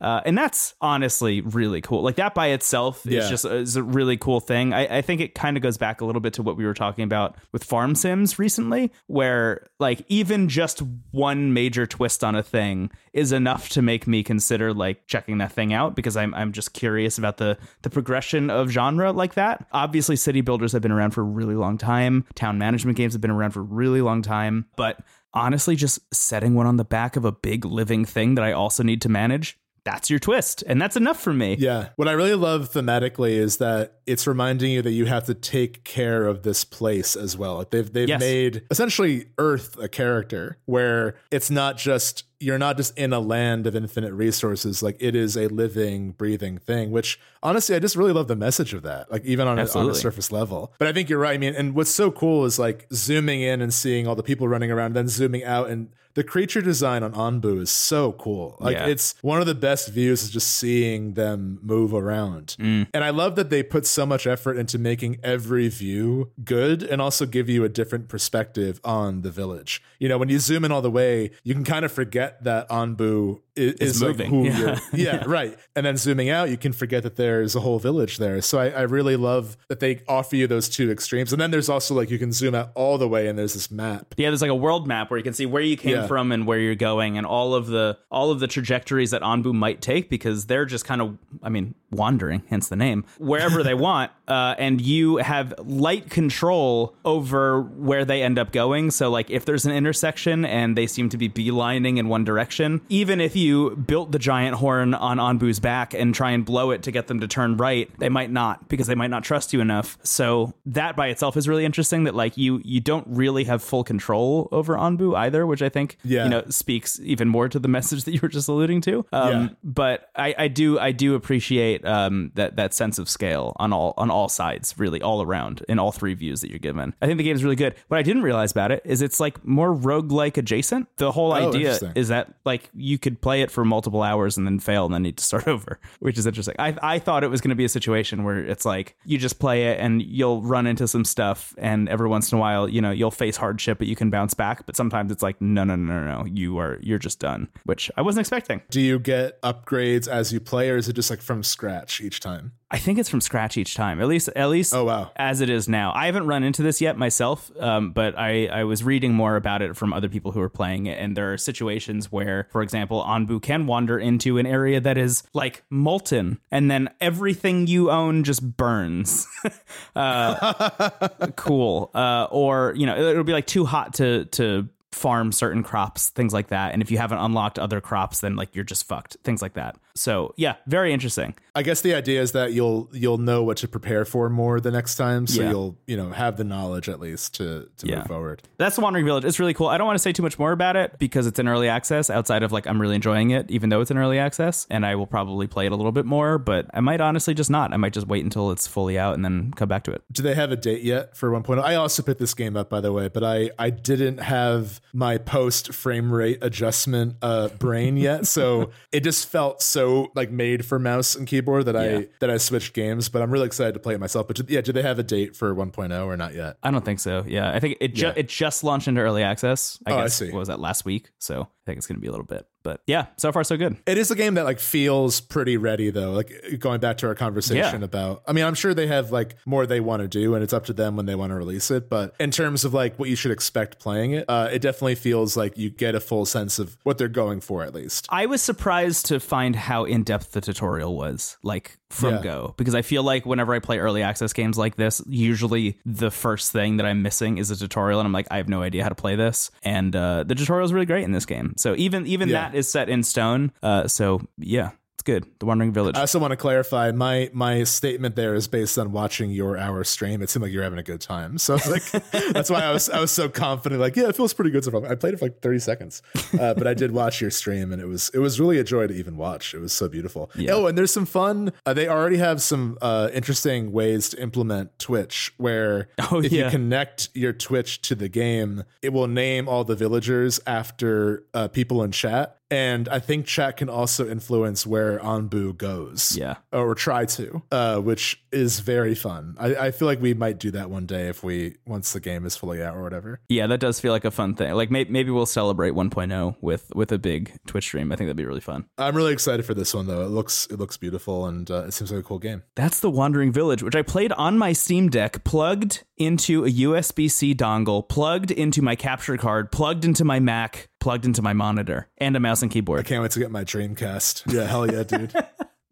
A: uh, and that's honestly really cool like that by itself is
B: Yeah.
A: just is a really cool thing I, I think it kind of goes back a little bit to what we were talking about with farm sims recently where like even just one major twist on a thing is enough to make me consider like checking that thing out because I'm I'm just curious about the the progression of genre like that. Obviously city builders have been around for a really long time. Town management games have been around for a really long time, but honestly just setting one on the back of a big living thing that I also need to manage, that's your twist and that's enough for me.
B: Yeah. What I really love thematically is that it's reminding you that you have to take care of this place as well. Like they've they've
A: Yes.
B: made essentially Earth a character where it's not just you're not just in a land of infinite resources. Like it is a living, breathing thing. Which honestly, I just really love the message of that. Like even on a, on a surface level. But I think you're right. I mean, and what's so cool is like zooming in and seeing all the people running around, then zooming out and. The creature design on Onbu is so cool. Like
A: Yeah.
B: it's one of the best views is just seeing them move around.
A: Mm.
B: And I love that they put so much effort into making every view good and also give you a different perspective on the village. You know, when you zoom in all the way, you can kind of forget that Onbu is, is like
A: moving.
B: who
A: Yeah.
B: yeah, right. And then zooming out, you can forget that there's a whole village there. So I, I really love that they offer you those two extremes. And then there's also like you can zoom out all the way and there's this map.
A: Yeah, there's like a world map where you can see where you came
B: Yeah.
A: from and where you're going, and all of the all of the trajectories that Onbu might take because they're just kind of, I mean, wandering, hence the name, wherever they want, uh, and you have light control over where they end up going. So, like, if there's an intersection and they seem to be beelining in one direction, even if you built the giant horn on Onbu's back and try and blow it to get them to turn right, they might not because they might not trust you enough. So that by itself is really interesting. That like you you don't really have full control over Onbu either, which I think
B: Yeah.
A: you know speaks even more to the message that you were just alluding to. Um,
B: Yeah.
A: But I, I do I do appreciate um, that that sense of scale on all on all sides, really all around in all three views that you're given. I think the game is really good. What I didn't realize about it is it's like more roguelike adjacent. The whole
B: Oh,
A: idea is that like you could play it for multiple hours and then fail and then need to start over, which is interesting. I I thought it was going to be a situation where it's like you just play it and you'll run into some stuff and every once in a while, you know, you'll face hardship but you can bounce back, but sometimes it's like no no no no no, you are you're just done, which I wasn't expecting.
B: Do you get upgrades as you play, or is it just like from scratch each time?
A: I think it's from scratch each time. At least, at least,
B: Oh, wow.
A: as it is now. I haven't run into this yet myself, um, but I, I was reading more about it from other people who are playing it, and there are situations where, for example, Onbu can wander into an area that is like molten, and then everything you own just burns. uh, cool. Uh, or you know, it'll be like too hot to to farm certain crops, things like that. And if you haven't unlocked other crops, then like you're just fucked. Things like that. So yeah, very interesting.
B: I guess the idea is that you'll you'll know what to prepare for more the next time, so
A: Yeah.
B: you'll you know have the knowledge at least to to
A: Yeah.
B: move forward.
A: That's the Wandering Village. It's really cool. I don't want to say too much more about it because it's in early access. Outside of like, I'm really enjoying it, even though it's in early access, and I will probably play it a little bit more. But I might honestly just not. I might just wait until it's fully out and then come back to it.
B: Do they have a date yet for 1.0? I also picked this game up by the way, but I I didn't have my post frame rate adjustment uh brain yet, so it just felt so like made for mouse and keyboard that
A: Yeah.
B: I that I switched games. But I'm really excited to play it myself. But yeah, do they have a date for 1.0 or not yet?
A: I don't think so. Yeah, I think it ju-
B: Yeah.
A: it just launched into early access. I
B: Oh, I
A: guess
B: see.
A: what was that last week? So think it's going to be a little bit. But yeah, so far so good.
B: It is a game that like feels pretty ready though. Like going back to our conversation
A: Yeah.
B: about I mean, I'm sure they have like more they want to do and it's up to them when they want to release it, but in terms of like what you should expect playing it, uh, it definitely feels like you get a full sense of what they're going for at least.
A: I was surprised to find how in depth the tutorial was, like from
B: Yeah.
A: go, because I feel like whenever I play early access games like this, usually the first thing that I'm missing is a tutorial, and I'm like, I have no idea how to play this. And uh, the tutorial is really great in this game. So even even
B: Yeah.
A: that is set in stone. Uh, so yeah, good. The Wandering Village.
B: I also want to clarify my my statement there is based on watching your hour stream. It seemed like you're having a good time, so like that's why I was I was so confident. Like, yeah, it feels pretty good so far. I played it for like 30 seconds, uh, but I did watch your stream, and it was it was really a joy to even watch. It was so beautiful. Yeah. Oh, and there's some fun. Uh, they already have some uh, interesting ways to implement Twitch, where
A: Oh,
B: if
A: yeah.
B: you connect your Twitch to the game, it will name all the villagers after uh, people in chat. And I think chat can also influence where Onbu goes
A: yeah.
B: or try to, uh, which is very fun. I, I feel like we might do that one day if we once the game is fully out or whatever.
A: Yeah, that does feel like a fun thing. Like may- maybe we'll celebrate 1.0 with with a big Twitch stream. I think that'd be really fun.
B: I'm really excited for this one though. It looks it looks beautiful and uh, it seems like a cool game.
A: That's the Wandering Village, which I played on my Steam Deck, plugged into a USB C dongle, plugged into my capture card, plugged into my Mac, plugged into my monitor, and a mouse and keyboard.
B: I can't wait to get my Dreamcast. Yeah, hell yeah, dude.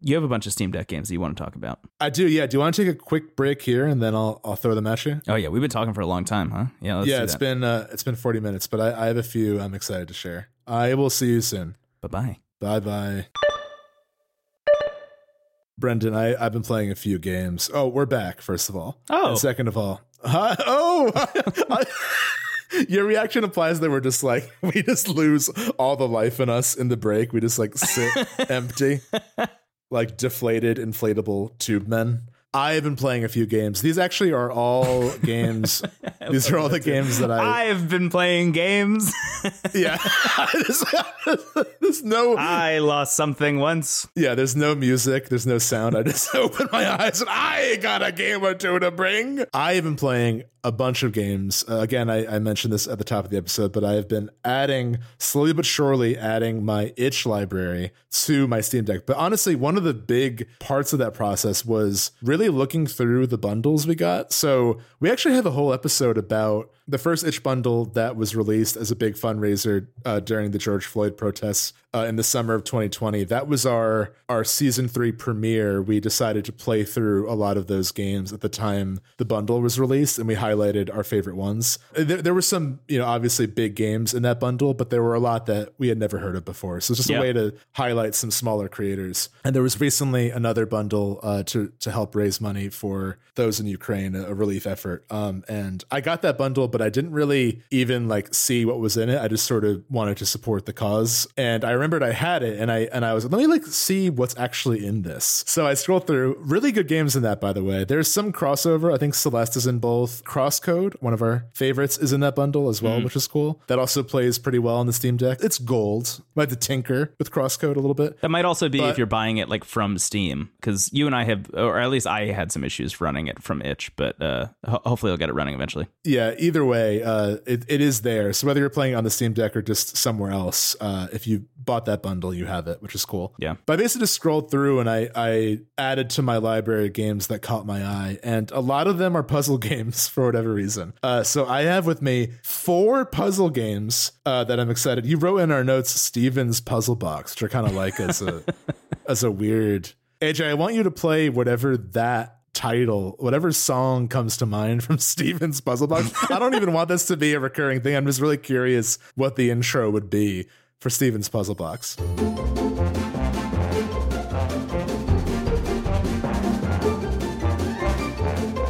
A: You have a bunch of Steam Deck games that you want to talk about.
B: I do. Yeah. Do you want to take a quick break here and then I'll I'll throw them at you?
A: Oh yeah, we've been talking for a long time, huh? Yeah, let's
B: yeah,
A: do
B: it's
A: that.
B: been uh, it's been 40 minutes, but I, I have a few I'm excited to share. I will see you soon.
A: Bye bye.
B: Bye bye. Brendan, I, I've been playing a few games. Oh, we're back, first of all.
A: Oh.
B: And second of all, hi, oh, your reaction implies that we're just like, we just lose all the life in us in the break. We just like sit empty, like deflated, inflatable tube men. I have been playing a few games. These actually are all games. These are all the games that I.
A: I've been playing games.
B: yeah. there's, there's no.
A: I lost something once.
B: Yeah, there's no music, there's no sound. I just open my eyes and I got a game or two to bring. I have been playing a bunch of games. Uh, again, I, I mentioned this at the top of the episode, but I have been adding, slowly but surely, adding my itch library to my Steam Deck. But honestly, one of the big parts of that process was really looking through the bundles we got. So we actually have a whole episode about the first itch bundle that was released as a big fundraiser uh, during the George Floyd protests uh, in the summer of 2020. That was our our season three premiere. We decided to play through a lot of those games at the time the bundle was released, and we highlighted our favorite ones. There, there were some, you know, obviously big games in that bundle, but there were a lot that we had never heard of before. So it's just
A: Yeah.
B: a way to highlight some smaller creators. And there was recently another bundle uh, to to help raise money for those in Ukraine, a, a relief effort. Um, and I got that bundle, but I didn't really even like see what was in it. I just sort of wanted to support the cause. And I remembered I had it, and I and I was like, let me like see what's actually in this. So I scrolled through really good games in that, by the way. There's some crossover. I think Celeste is in both. Crosscode, one of our favorites, is in that bundle as well, which is cool. That also plays pretty well on the Steam Deck. It's gold. Might to tinker with Crosscode a little bit.
A: That might also be
B: But-
A: if you're buying it like from Steam, because you and I have, or at least I had some issues running it from itch, but uh, ho- hopefully I'll get it running eventually.
B: Yeah, either way, uh, it, it is there. So whether you're playing on the Steam Deck or just somewhere else, uh, if you bought that bundle, you have it, which is cool.
A: Yeah.
B: But I basically just scrolled through and I, I added to my library games that caught my eye. And a lot of them are puzzle games for whatever reason. Uh, so I have with me four puzzle games uh, that I'm excited. You wrote in our notes Steven's Puzzle Box, which I kind of like as a as a weird. AJ, I want you to play whatever that title, whatever song comes to mind from Steven's Puzzle Box. I don't even want this to be a recurring thing. I'm just really curious what the intro would be for Steven's Puzzle Box.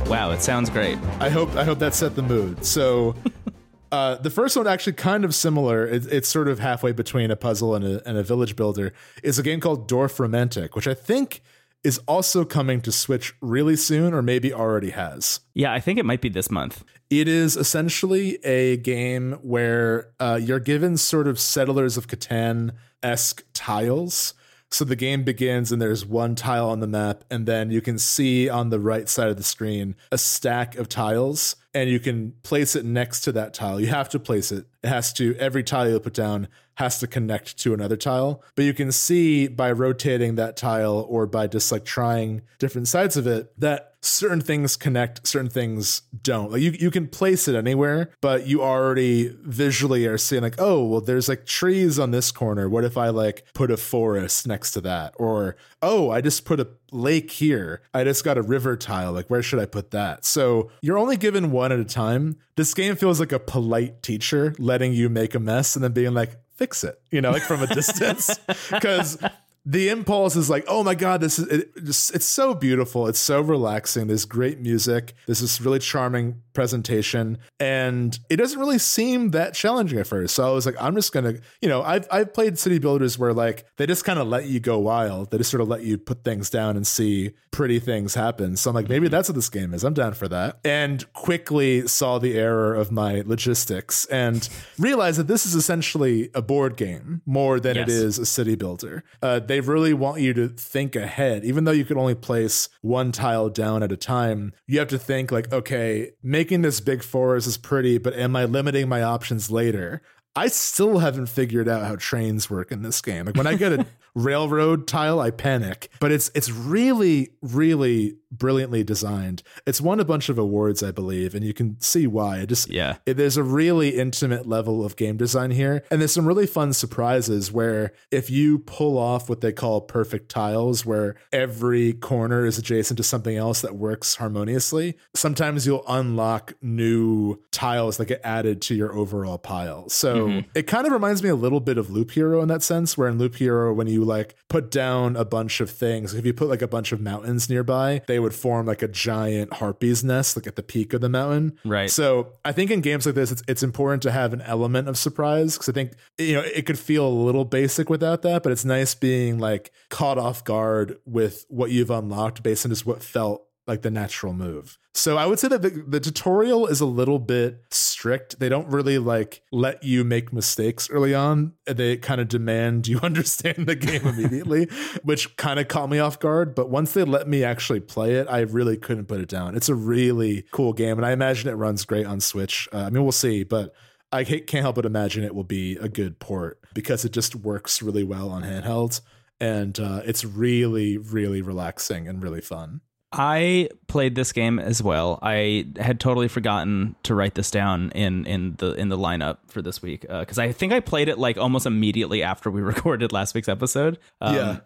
A: Wow, it sounds great.
B: I hope I hope that set the mood. So uh, the first one actually kind of similar. It, it's sort of halfway between a puzzle and a, and a village builder. Is a game called Dorfromantik, which I think is also coming to Switch really soon, or maybe already has.
A: Yeah, I think it might be this month.
B: It is essentially a game where uh, you're given sort of Settlers of Catan esque tiles. So the game begins and there's one tile on the map, and then you can see on the right side of the screen a stack of tiles and you can place it next to that tile. You have to place it. It has to, every tile you put down has to connect to another tile. But you can see by rotating that tile or by just like trying different sides of it that certain things connect, certain things don't. Like you, you can place it anywhere, but you already visually are seeing like, oh, well, there's like trees on this corner. What if I like put a forest next to that? Or, oh, I just put a lake here. I just got a river tile. Like, where should I put that? So you're only given one at a time. This game feels like a polite teacher letting you make a mess and then being like, fix it, you know, like from a distance. Because the impulse is like, oh my god, this is it, just, it's so beautiful. It's so relaxing. There's great music. There's this really charming presentation, and it doesn't really seem that challenging at first. So I was like, I'm just gonna, you know, I've I've played city builders where like they just kind of let you go wild. They just sort of let you put things down and see pretty things happen. So I'm like, maybe that's what this game is. I'm down for that. And quickly saw the error of my logistics and realized that this is essentially a board game more than yes. it is a city builder. Uh, they really want you to think ahead. Even though you can only place one tile down at a time, you have to think like, okay, making this big forest is pretty, but am I limiting my options later? I still haven't figured out how trains work in this game. Like when I get a railroad tile, I panic. But it's it's really, really brilliantly designed. It's won a bunch of awards, I believe, and you can see why. It just
A: yeah,
B: it, there's a really intimate level of game design here, and there's some really fun surprises where if you pull off what they call perfect tiles, where every corner is adjacent to something else that works harmoniously, sometimes you'll unlock new tiles that get added to your overall pile. So mm-hmm. it kind of reminds me a little bit of Loop Hero in that sense, where in Loop Hero, when you like put down a bunch of things, if you put like a bunch of mountains nearby, they would form like a giant harpy's nest, like at the peak of the mountain.
A: Right.
B: So I think in games like this, it's, it's important to have an element of surprise because I think, you know, it could feel a little basic without that, but it's nice being like caught off guard with what you've unlocked based on just what felt like the natural move. So I would say that the, the tutorial is a little bit strict. They don't really like let you make mistakes early on. They kind of demand you understand the game immediately, which kind of caught me off guard. But once they let me actually play it, I really couldn't put it down. It's a really cool game, and I imagine it runs great on Switch. Uh, I mean, we'll see, but I can't help but imagine it will be a good port because it just works really well on handhelds and uh, it's really, really relaxing and really fun.
A: I played this game as well. I had totally forgotten to write this down in in the in the lineup for this week because uh, I think I played it like almost immediately after we recorded last week's episode.
B: Um, yeah.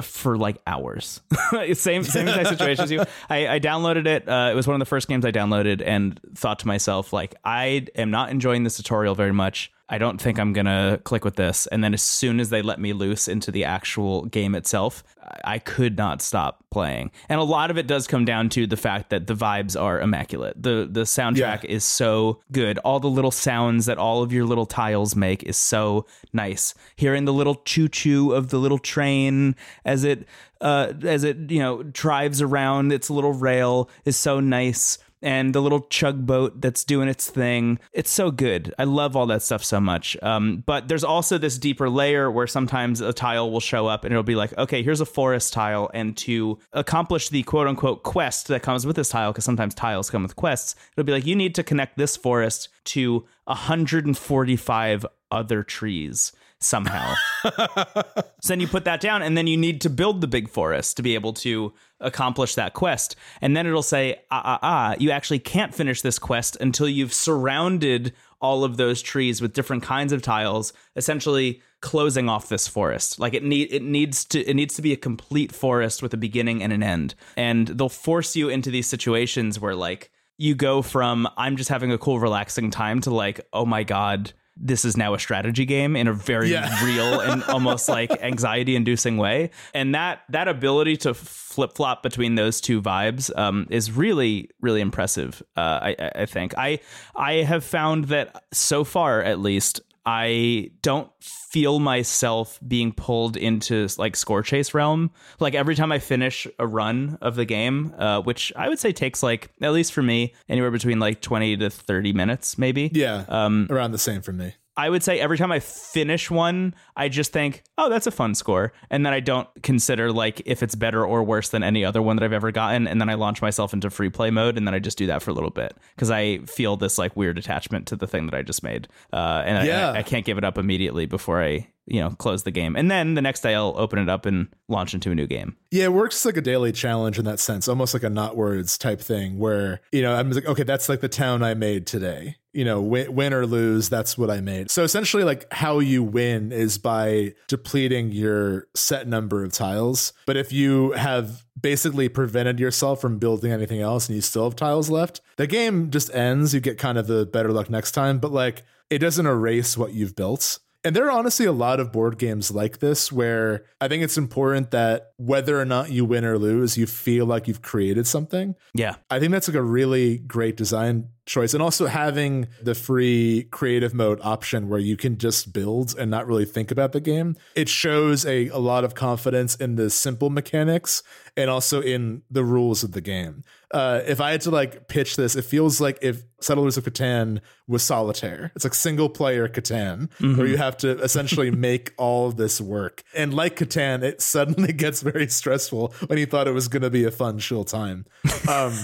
A: For like hours, same same exact situation as you. I, I downloaded it. Uh, it was one of the first games I downloaded, and thought to myself, like, I am not enjoying this tutorial very much. I don't think I'm gonna click with this. And then as soon as they let me loose into the actual game itself, I could not stop playing. And a lot of it does come down to the fact that the vibes are immaculate. The the soundtrack yeah. is so good. All the little sounds that all of your little tiles make is so nice. Hearing the little choo choo of the little train as it uh, as it you know drives around its little rail is so nice and the little chug boat that's doing its thing. It's so good. I love all that stuff so much. Um, but there's also this deeper layer where sometimes a tile will show up and it'll be like, okay, here's a forest tile. And to accomplish the quote unquote quest that comes with this tile, because sometimes tiles come with quests, it'll be like, you need to connect this forest to 145 other trees somehow. so then you put that down, and then you need to build the big forest to be able to accomplish that quest. And then it'll say, ah, ah, ah, you actually can't finish this quest until you've surrounded all of those trees with different kinds of tiles, essentially closing off this forest. Like it need it needs to it needs to be a complete forest with a beginning and an end. And they'll force you into these situations where like you go from I'm just having a cool relaxing time to like, oh my god, this is now a strategy game in a very yeah. real and almost like anxiety inducing way and that that ability to flip flop between those two vibes um, is really really impressive uh, I, I think i i have found that so far at least I don't feel myself being pulled into like score chase realm. Like every time I finish a run of the game, uh, which I would say takes like at least for me anywhere between like twenty to thirty minutes, maybe.
B: Yeah, um, around the same for me.
A: I would say every time I finish one, I just think, oh, that's a fun score. And then I don't consider like if it's better or worse than any other one that I've ever gotten. And then I launch myself into free play mode and then I just do that for a little bit because I feel this like weird attachment to the thing that I just made. Uh, and
B: Yeah.
A: I, I can't give it up immediately before I, you know, close the game. And then the next day I'll open it up and launch into a new game.
B: Yeah, it works like a daily challenge in that sense, almost like a not words type thing where, you know, I'm like, okay, that's like the town I made today. You know, win, win or lose, that's what I made. So essentially, like how you win is by depleting your set number of tiles. But if you have basically prevented yourself from building anything else and you still have tiles left, the game just ends. You get kind of the better luck next time, but like it doesn't erase what you've built. And there are honestly a lot of board games like this where I think it's important that whether or not you win or lose, you feel like you've created something.
A: Yeah.
B: I think that's like a really great design choice. And also having the free creative mode option where you can just build and not really think about the game. It shows a, a lot of confidence in the simple mechanics and also in the rules of the game. Uh, if I had to like pitch this, it feels like if Settlers of Catan was solitaire. It's like single player Catan, where you have to essentially make all of this work. And like Catan, it suddenly gets very stressful when you thought it was going to be a fun, chill time. Um,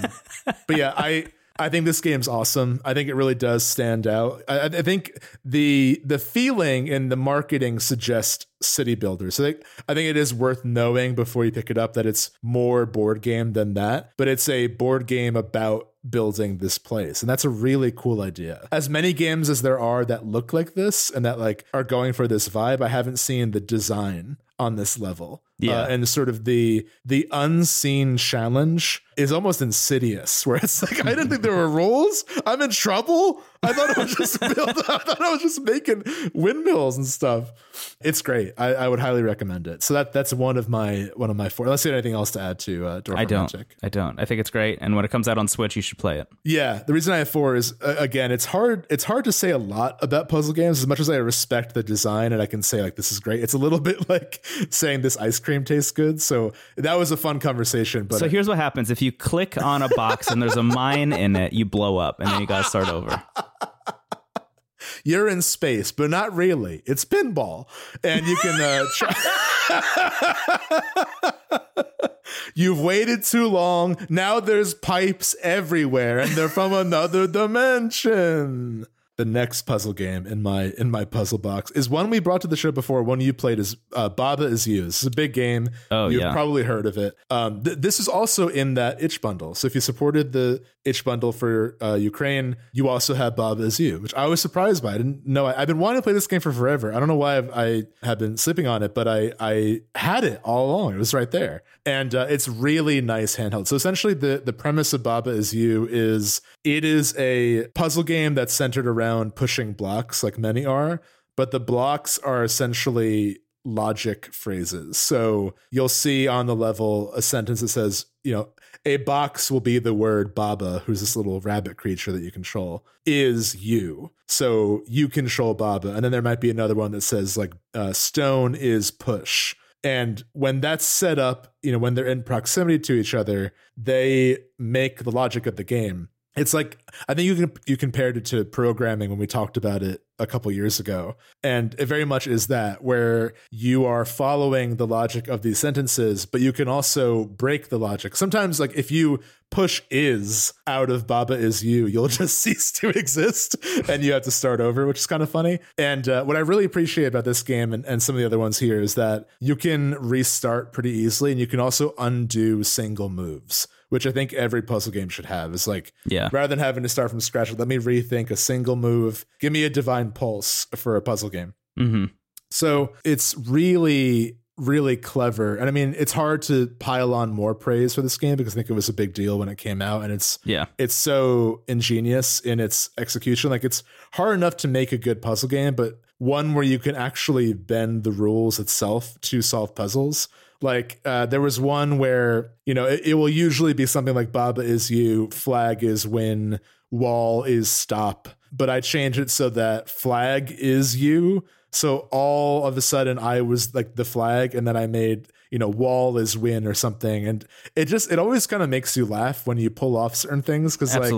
B: but yeah, I. I think this game's awesome. I think it really does stand out. I, I think the the feeling and the marketing suggest city builders. So I think, I think it is worth knowing before you pick it up that it's more board game than that, but it's a board game about building this place and that's a really cool idea as many games as there are that look like this and that like are going for this vibe i haven't seen the design on this level
A: Yeah.
B: Uh, and sort of the the unseen challenge is almost insidious where it's like i didn't think there were rules i'm in trouble i thought i was just build, i thought i was just making windmills and stuff it's great I, I would highly recommend it so that that's one of my one of my four unless you have anything else to add to uh Dwarf
A: I don't.
B: Magic.
A: I don't. I think it's great. And when it comes out on Switch, you should play it.
B: Yeah, the reason I have four is uh, again, it's hard. It's hard to say a lot about puzzle games. As much as I respect the design and I can say like this is great, it's a little bit like saying this ice cream tastes good. So that was a fun conversation. But
A: So here's what happens: if you click on a box and there's a mine in it, you blow up, and then you gotta start over.
B: you're in space, but not really. It's pinball, and you can. Uh, try- You've waited too long. Now there's pipes everywhere, and they're from another dimension. The next puzzle game in my in my puzzle box is one we brought to the show before. One you played is uh, Baba is You. This is a big game.
A: Oh,
B: You've
A: yeah.
B: probably heard of it. Um, th- this is also in that itch bundle. So if you supported the itch bundle for uh, Ukraine, you also have Baba is You, which I was surprised by. I didn't know. I, have been wanting to play this game for forever. I don't know why I've, I have been sleeping on it, but I I had it all along. It was right there, and uh, it's really nice handheld. So essentially, the the premise of Baba is You is it is a puzzle game that's centered around pushing blocks, like many are, but the blocks are essentially logic phrases. So you'll see on the level a sentence that says, you know, a box will be the word Baba, who's this little rabbit creature that you control, is you. So you control Baba. And then there might be another one that says, like, uh, stone is push. And when that's set up, you know, when they're in proximity to each other, they make the logic of the game. It's like I think you can you compared it to programming when we talked about it a couple years ago, and it very much is that where you are following the logic of these sentences, but you can also break the logic. Sometimes, like if you push is out of Baba is you, you'll just cease to exist, and you have to start over, which is kind of funny. And uh, what I really appreciate about this game and, and some of the other ones here is that you can restart pretty easily, and you can also undo single moves which I think every puzzle game should have. Is like,
A: Yeah.
B: rather than having to start from scratch, let me rethink a single move. Give me a divine pulse for a puzzle game.
A: hmm
B: So it's really, really clever. And I mean, it's hard to pile on more praise for this game because I think it was a big deal when it came out, and it's
A: Yeah.
B: it's so ingenious in its execution. Like it's hard enough to make a good puzzle game, but one where you can actually bend the rules itself to solve puzzles. Like uh, there was one where you know it, it will usually be something like Baba is you, flag is win, wall is stop. But I changed it so that flag is you. So all of a sudden I was like the flag, and then I made you know wall is win or something, and it just it always kind of makes you laugh when you pull off certain things because like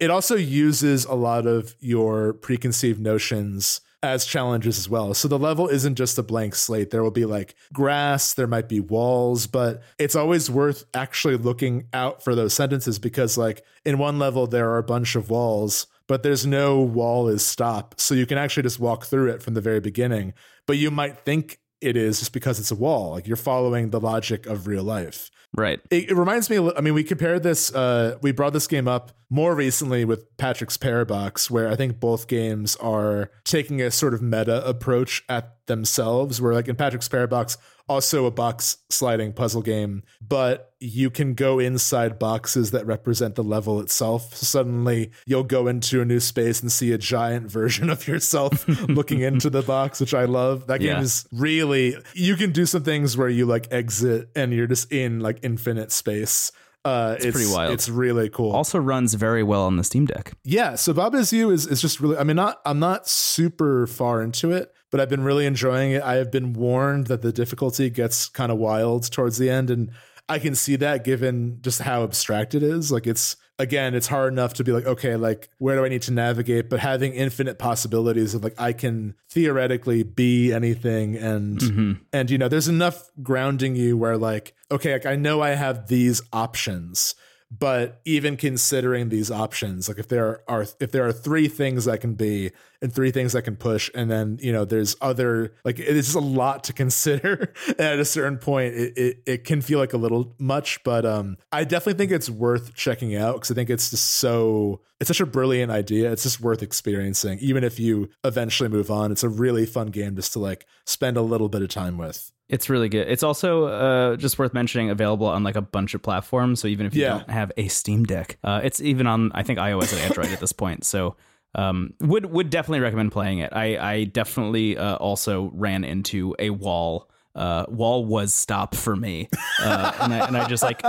B: it also uses a lot of your preconceived notions as challenges as well. So the level isn't just a blank slate. There will be like grass, there might be walls, but it's always worth actually looking out for those sentences because, like, in one level, there are a bunch of walls, but there's no wall is stop. So you can actually just walk through it from the very beginning. But you might think it is just because it's a wall. Like you're following the logic of real life.
A: Right.
B: It, it, reminds me. I mean, we compared this. Uh, we brought this game up more recently with Patrick's Parabox, where I think both games are taking a sort of meta approach at themselves. Where, like in Patrick's Parabox, also a box sliding puzzle game, but you can go inside boxes that represent the level itself. Suddenly, you'll go into a new space and see a giant version of yourself looking into the box, which I love. That game yeah. is really, you can do some things where you like exit and you're just in like infinite space. Uh, it's, it's, pretty wild. It's really cool.
A: Also runs very well on the Steam Deck.
B: Yeah, so Baba Is You is is just really. I mean, not I'm not super far into it, but I've been really enjoying it. I have been warned that the difficulty gets kind of wild towards the end, and I can see that given just how abstract it is. Like it's again, it's hard enough to be like, okay, like where do I need to navigate? But having infinite possibilities of like I can theoretically be anything and mm-hmm. and you know, there's enough grounding you where like, okay, like I know I have these options but even considering these options like if there are if there are three things that can be and three things that can push and then you know there's other like it's just a lot to consider at a certain point. It, it, it can feel like a little much but um i definitely think it's worth checking out because i think it's just so it's such a brilliant idea. It's just worth experiencing even if you eventually move on. It's a really fun game just to like spend a little bit of time with
A: it's really good. It's also uh, just worth mentioning available on like a bunch of platforms. So even if you yeah. don't have a Steam Deck, uh, it's even on I think iOS and Android at this point. So um, would would definitely recommend playing it. I I definitely uh, also ran into a wall uh, wall was stop for me, uh, and, I, and, I, just like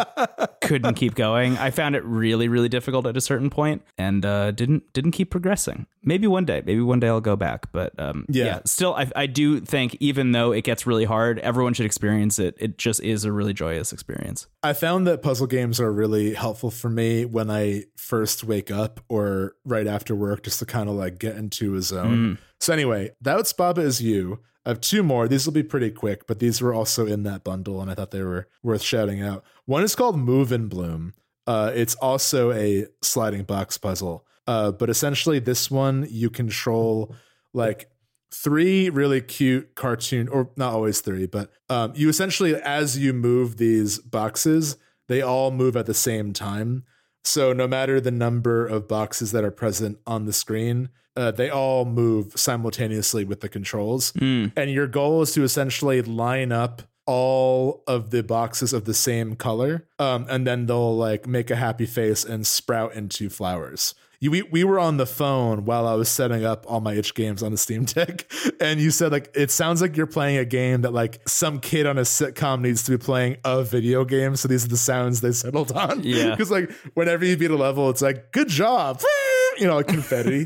A: couldn't keep going. I found it really, really difficult at a certain point, and uh, didn't didn't keep progressing. Maybe one day, maybe one day I'll go back. But um, yeah. yeah. still, I, I do think even though it gets really hard, everyone should experience it. It just is a really joyous experience.
B: I found that puzzle games are really helpful for me when I first wake up or right after work, just to kind of like get into a zone. Mm. So anyway, that's Baba is you. I have two more. These will be pretty quick, but these were also in that bundle, and I thought they were worth shouting out. One is called Move and Bloom. Uh, it's also a sliding box puzzle, uh, but essentially, this one you control like three really cute cartoon, or not always three, but um, you essentially, as you move these boxes, they all move at the same time. So no matter the number of boxes that are present on the screen, uh, they all move simultaneously with the controls. Mm. And your goal is to essentially line up all of the boxes of the same color. Um, and then they'll like make a happy face and sprout into flowers. You, we, we were on the phone while I was setting up all my itch games on the Steam Deck, and you said like it sounds like you're playing a game that like some kid on a sitcom needs to be playing a video game. So these are the sounds they settled on.
A: Yeah,
B: because like whenever you beat a level, it's like good job. you know, confetti.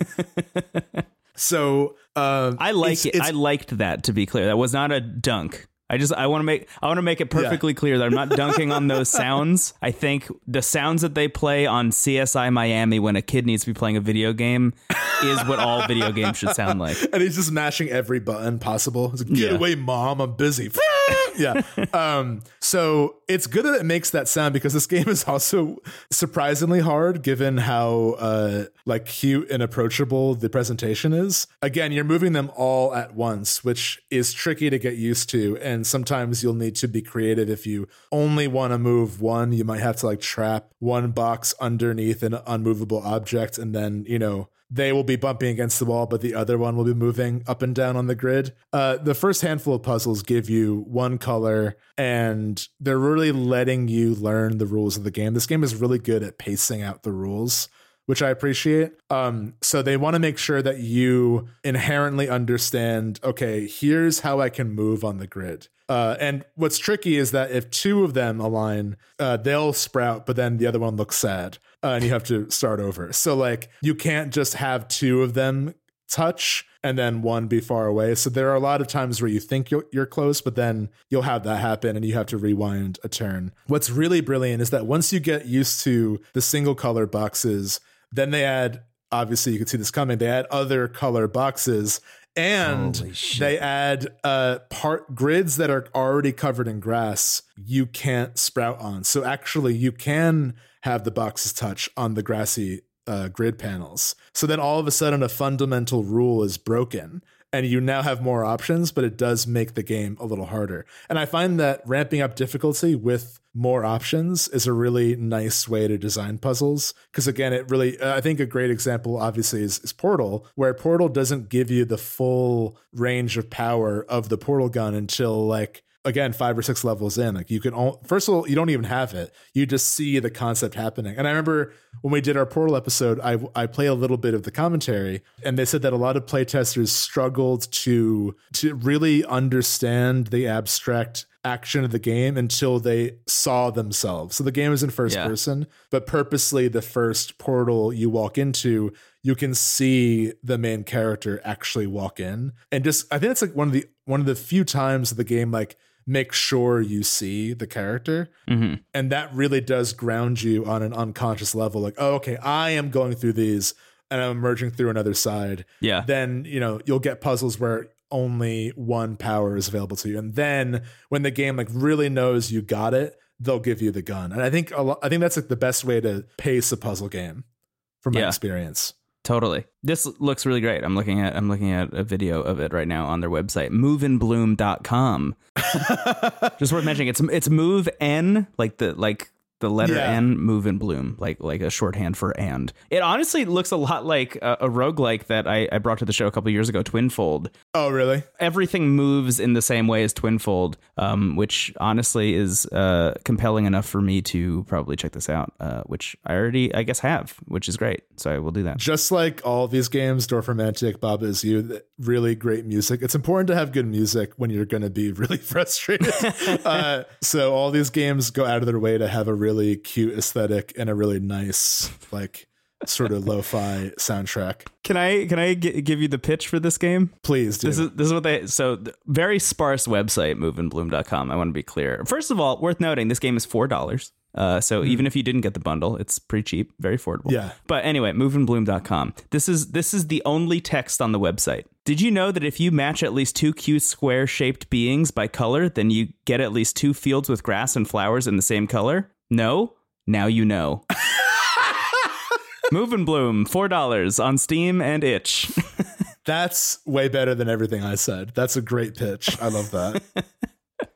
B: so uh,
A: I like it's, it. It's, I liked that. To be clear, that was not a dunk. I just I want to make I want to make it perfectly yeah. clear that I'm not dunking on those sounds. I think the sounds that they play on CSI Miami when a kid needs to be playing a video game is what all video games should sound like.
B: And he's just mashing every button possible. Like, Get yeah. away, mom! I'm busy. yeah. Um, so it's good that it makes that sound because this game is also surprisingly hard given how uh, like cute and approachable the presentation is. Again, you're moving them all at once, which is tricky to get used to. And sometimes you'll need to be creative. If you only want to move one, you might have to like trap one box underneath an unmovable object and then, you know, they will be bumping against the wall, but the other one will be moving up and down on the grid. Uh, the first handful of puzzles give you one color, and they're really letting you learn the rules of the game. This game is really good at pacing out the rules which I appreciate. Um, so they want to make sure that you inherently understand, okay, here's how I can move on the grid. Uh, and what's tricky is that if two of them align, uh, they'll sprout, but then the other one looks sad, uh, and you have to start over. So like you can't just have two of them touch and then one be far away. So there are a lot of times where you think you're, you're close, but then you'll have that happen and you have to rewind a turn. What's really brilliant is that once you get used to the single color boxes, then they add obviously you can see this coming. They add other color boxes and they add uh part grids that are already covered in grass you can't sprout on. So actually you can have the boxes touch on the grassy uh, grid panels. So then all of a sudden a fundamental rule is broken and you now have more options but it does make the game a little harder. And i find that ramping up difficulty with more options is a really nice way to design puzzles. Because again it really uh, i think a great example obviously is, is portal where portal doesn't give you the full range of power of the portal gun until like again five or six levels in like you can all, first of all you don't even have it. You just see the concept happening. And i remember when we did our portal episode i i play a little bit of the commentary and they said that a lot of playtesters struggled to to really understand the abstract action of the game until they saw themselves. So the game is in first
A: Yeah.
B: person but purposely the first portal you walk into you can see the main character actually walk in. And just i think it's like one of the one of the few times the game like make sure you see the character.
A: Hmm
B: and that really does ground you on an unconscious level like oh okay i am going through these and i'm emerging through another side.
A: Yeah.
B: then you know you'll get puzzles where only one power is available to you. And then when the game like really knows you got it they'll give you the gun. And i think a lot, i think that's like the best way to pace a puzzle game from my
A: Yeah.
B: experience
A: Totally. This looks really great. I'm looking at I'm looking at a video of it right now on their website, moveandbloom.com. Just worth mentioning. It's it's move n like the like the letter
B: Yeah.
A: N move and bloom, like like a shorthand for and. It honestly looks a lot like a, a roguelike that I, I brought to the show a couple years ago, Twinfold.
B: oh really
A: Everything moves in the same way as Twinfold, um, which honestly is uh, compelling enough for me to probably check this out, uh, which I already I guess have, which is great. So I will do that.
B: just like all these games, Dorfromantik, Baba is You, really great music. It's important to have good music when you're going to be really frustrated. uh, so all these games go out of their way to have a really cute aesthetic and a really nice, like, sort of lo-fi soundtrack.
A: Can I can I give you the pitch for this game?
B: Please do.
A: This is this is what they so very sparse website moveandbloom.com. I want to be clear. First of all, worth noting this game is four dollars. Uh, so even if you didn't get the bundle, it's pretty cheap, very affordable.
B: Yeah.
A: But anyway, moveandbloom.com. This is this is the only text on the website. Did you know that if you match at least two cute square shaped beings by color, then you get at least two fields with grass and flowers in the same color? No? Now you know. Move and Bloom, four dollars on Steam and Itch.
B: That's way better than everything I said. That's a great pitch. I love that.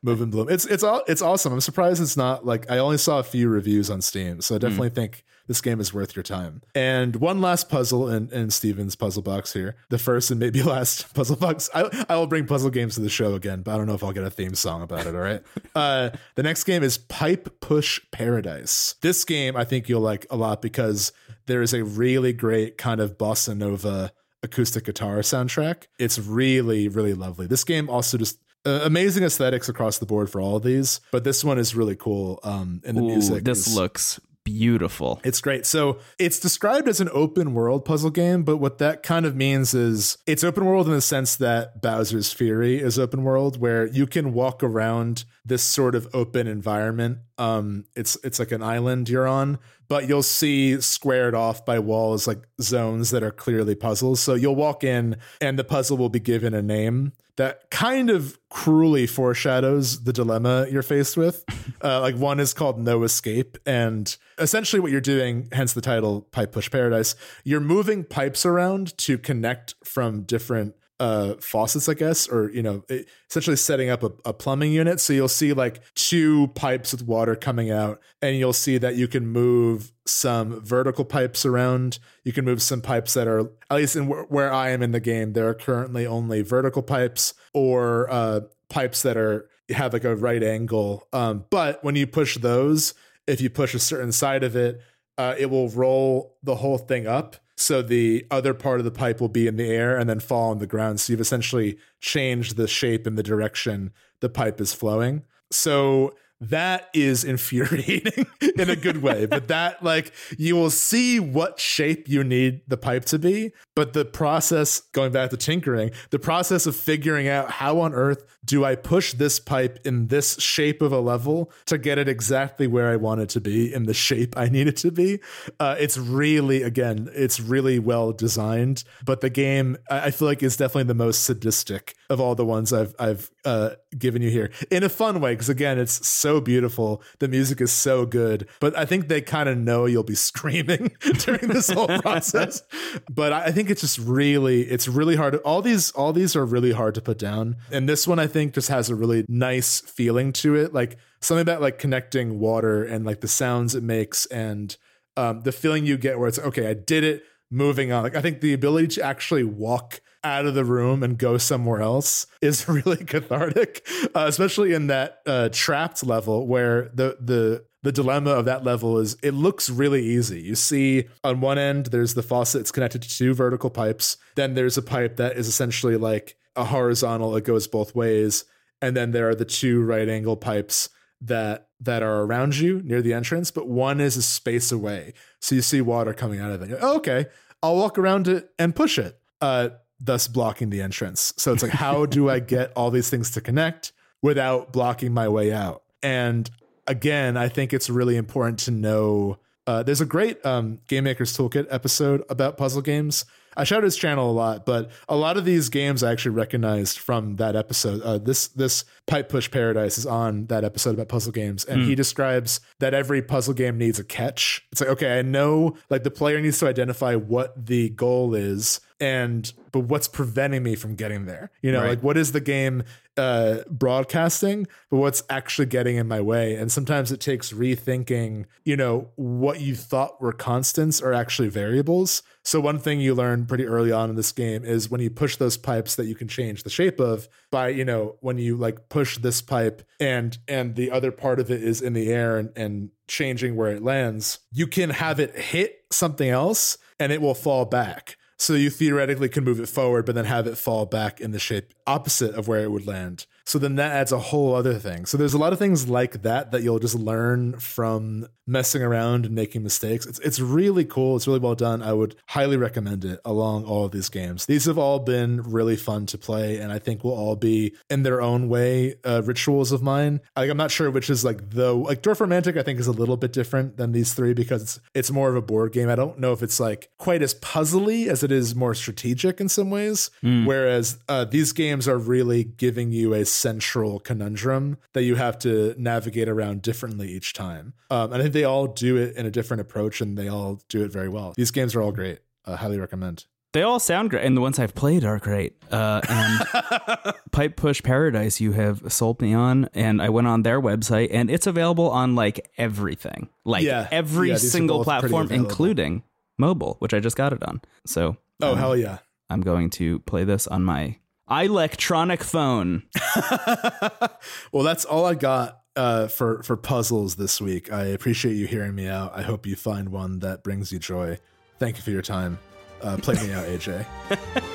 B: Move and bloom. It's it's all it's awesome. I'm surprised it's not like I only saw a few reviews on Steam, so I definitely hmm. think this game is worth your time. And one last puzzle in, in Steven's puzzle box here. The first and maybe last puzzle box. I I will bring puzzle games to the show again, but I don't know if I'll get a theme song about it. All right. uh, the next game is Pipe Push Paradise. This game I think you'll like a lot because there is a really great kind of bossa nova acoustic guitar soundtrack. It's really, really lovely. This game also just uh, amazing aesthetics across the board for all of these, but this one is really cool. Um, and the
A: Ooh,
B: music,
A: this
B: is-
A: looks beautiful.
B: it's great. So it's described as an open world puzzle game, but what that kind of means is it's open world in the sense that Bowser's Fury is open world, where you can walk around this sort of open environment. Um, it's it's like an island you're on, but you'll see squared off by walls like zones that are clearly puzzles. So you'll walk in, and the puzzle will be given a name that kind of cruelly foreshadows the dilemma you're faced with. Uh, like one is called No Escape, and essentially what you're doing, hence the title Pipe Push Paradise, you're moving pipes around to connect from different uh faucets i guess or you know it- essentially setting up a, a plumbing unit so you'll see like two pipes with water coming out and you'll see that you can move some vertical pipes around you can move some pipes that are at least in wh- where i am in the game there are currently only vertical pipes or uh pipes that are have like a right angle um but when you push those if you push a certain side of it uh, it will roll the whole thing up. So the other part of the pipe will be in the air and then fall on the ground. So you've essentially changed the shape and the direction the pipe is flowing. So that is infuriating in a good way. but that, like, you will see what shape you need the pipe to be. But the process, going back to tinkering, the process of figuring out how on earth do I push this pipe in this shape of a level to get it exactly where I want it to be in the shape I need it to be. Uh, it's really, again, it's really well designed. But the game, I feel like, is definitely the most sadistic of all the ones I've I've uh, given you here in a fun way. Because again, it's so beautiful. The music is so good. But I think they kind of know you'll be screaming during this whole process. But I think it's just really, it's really hard. All these, all these are really hard to put down. And this one, I think, just has a really nice feeling to it. Like something about like connecting water and like the sounds it makes and um, the feeling you get where it's okay, I did it. Moving on. Like I think the ability to actually walk out of the room and go somewhere else is really cathartic, uh, especially in that uh, trapped level where the the the dilemma of that level is it looks really easy. You see on one end there's the faucet it's connected to two vertical pipes. Then there's a pipe that is essentially like a horizontal, it goes both ways. And then there are the two right angle pipes that that are around you near the entrance, but one is a space away. So you see water coming out of it. Oh, okay, I'll walk around it and push it, uh, thus blocking the entrance. So it's like, how do I get all these things to connect without blocking my way out? And again, I think it's really important to know. Uh, there's a great um, Game Maker's Toolkit episode about puzzle games I shout his channel a lot, but a lot of these games I actually recognized from that episode. Uh, this this Pipe Push Paradise is on that episode about puzzle games, and mm. he describes that every puzzle game needs a catch. It's like okay, I know like the player needs to identify what the goal is, and but what's preventing me from getting there? You know, right. like what is the game uh, broadcasting, but what's actually getting in my way. And sometimes it takes rethinking, you know, what you thought were constants are actually variables. So one thing you learn pretty early on in this game is when you push those pipes that you can change the shape of by, you know, when you like push this pipe and and the other part of it is in the air and, and changing where it lands, you can have it hit something else and it will fall back. So you theoretically can move it forward, but then have it fall back in the shape opposite of where it would land. So then that adds a whole other thing. So there's a lot of things like that that you'll just learn from messing around and making mistakes. It's it's really cool. It's really well done. I would highly recommend it along all of these games. These have all been really fun to play, and I think will all be in their own way uh, rituals of mine. Like I'm not sure which is like the like Dorfromantik. I think is a little bit different than these three because it's it's more of a board game. I don't know if it's like quite as puzzly as it is more strategic in some ways. Mm. Whereas uh, these games are really giving you a central conundrum that you have to navigate around differently each time. Um, and I think they all do it in a different approach and they all do it very well. These games are all great. Uh, highly recommend.
A: They all sound great, and the ones I've played are great. Uh, and Pipe Push Paradise, you have sold me on, and I went on their website, and it's available on like everything, like yeah. every yeah, single platform, including mobile, which I just got it on. So,
B: oh um, hell yeah,
A: I'm going to play this on my electronic phone.
B: well, that's all I got uh, for for puzzles this week. I appreciate you hearing me out. I hope you find one that brings you joy. Thank you for your time. Uh, play me out, AJ.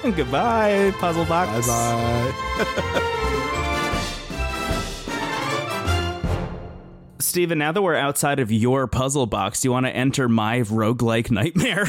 A: Goodbye, puzzle box.
B: Bye bye.
A: Steven, now that we're outside of your puzzle box, do you want to enter my roguelike nightmare?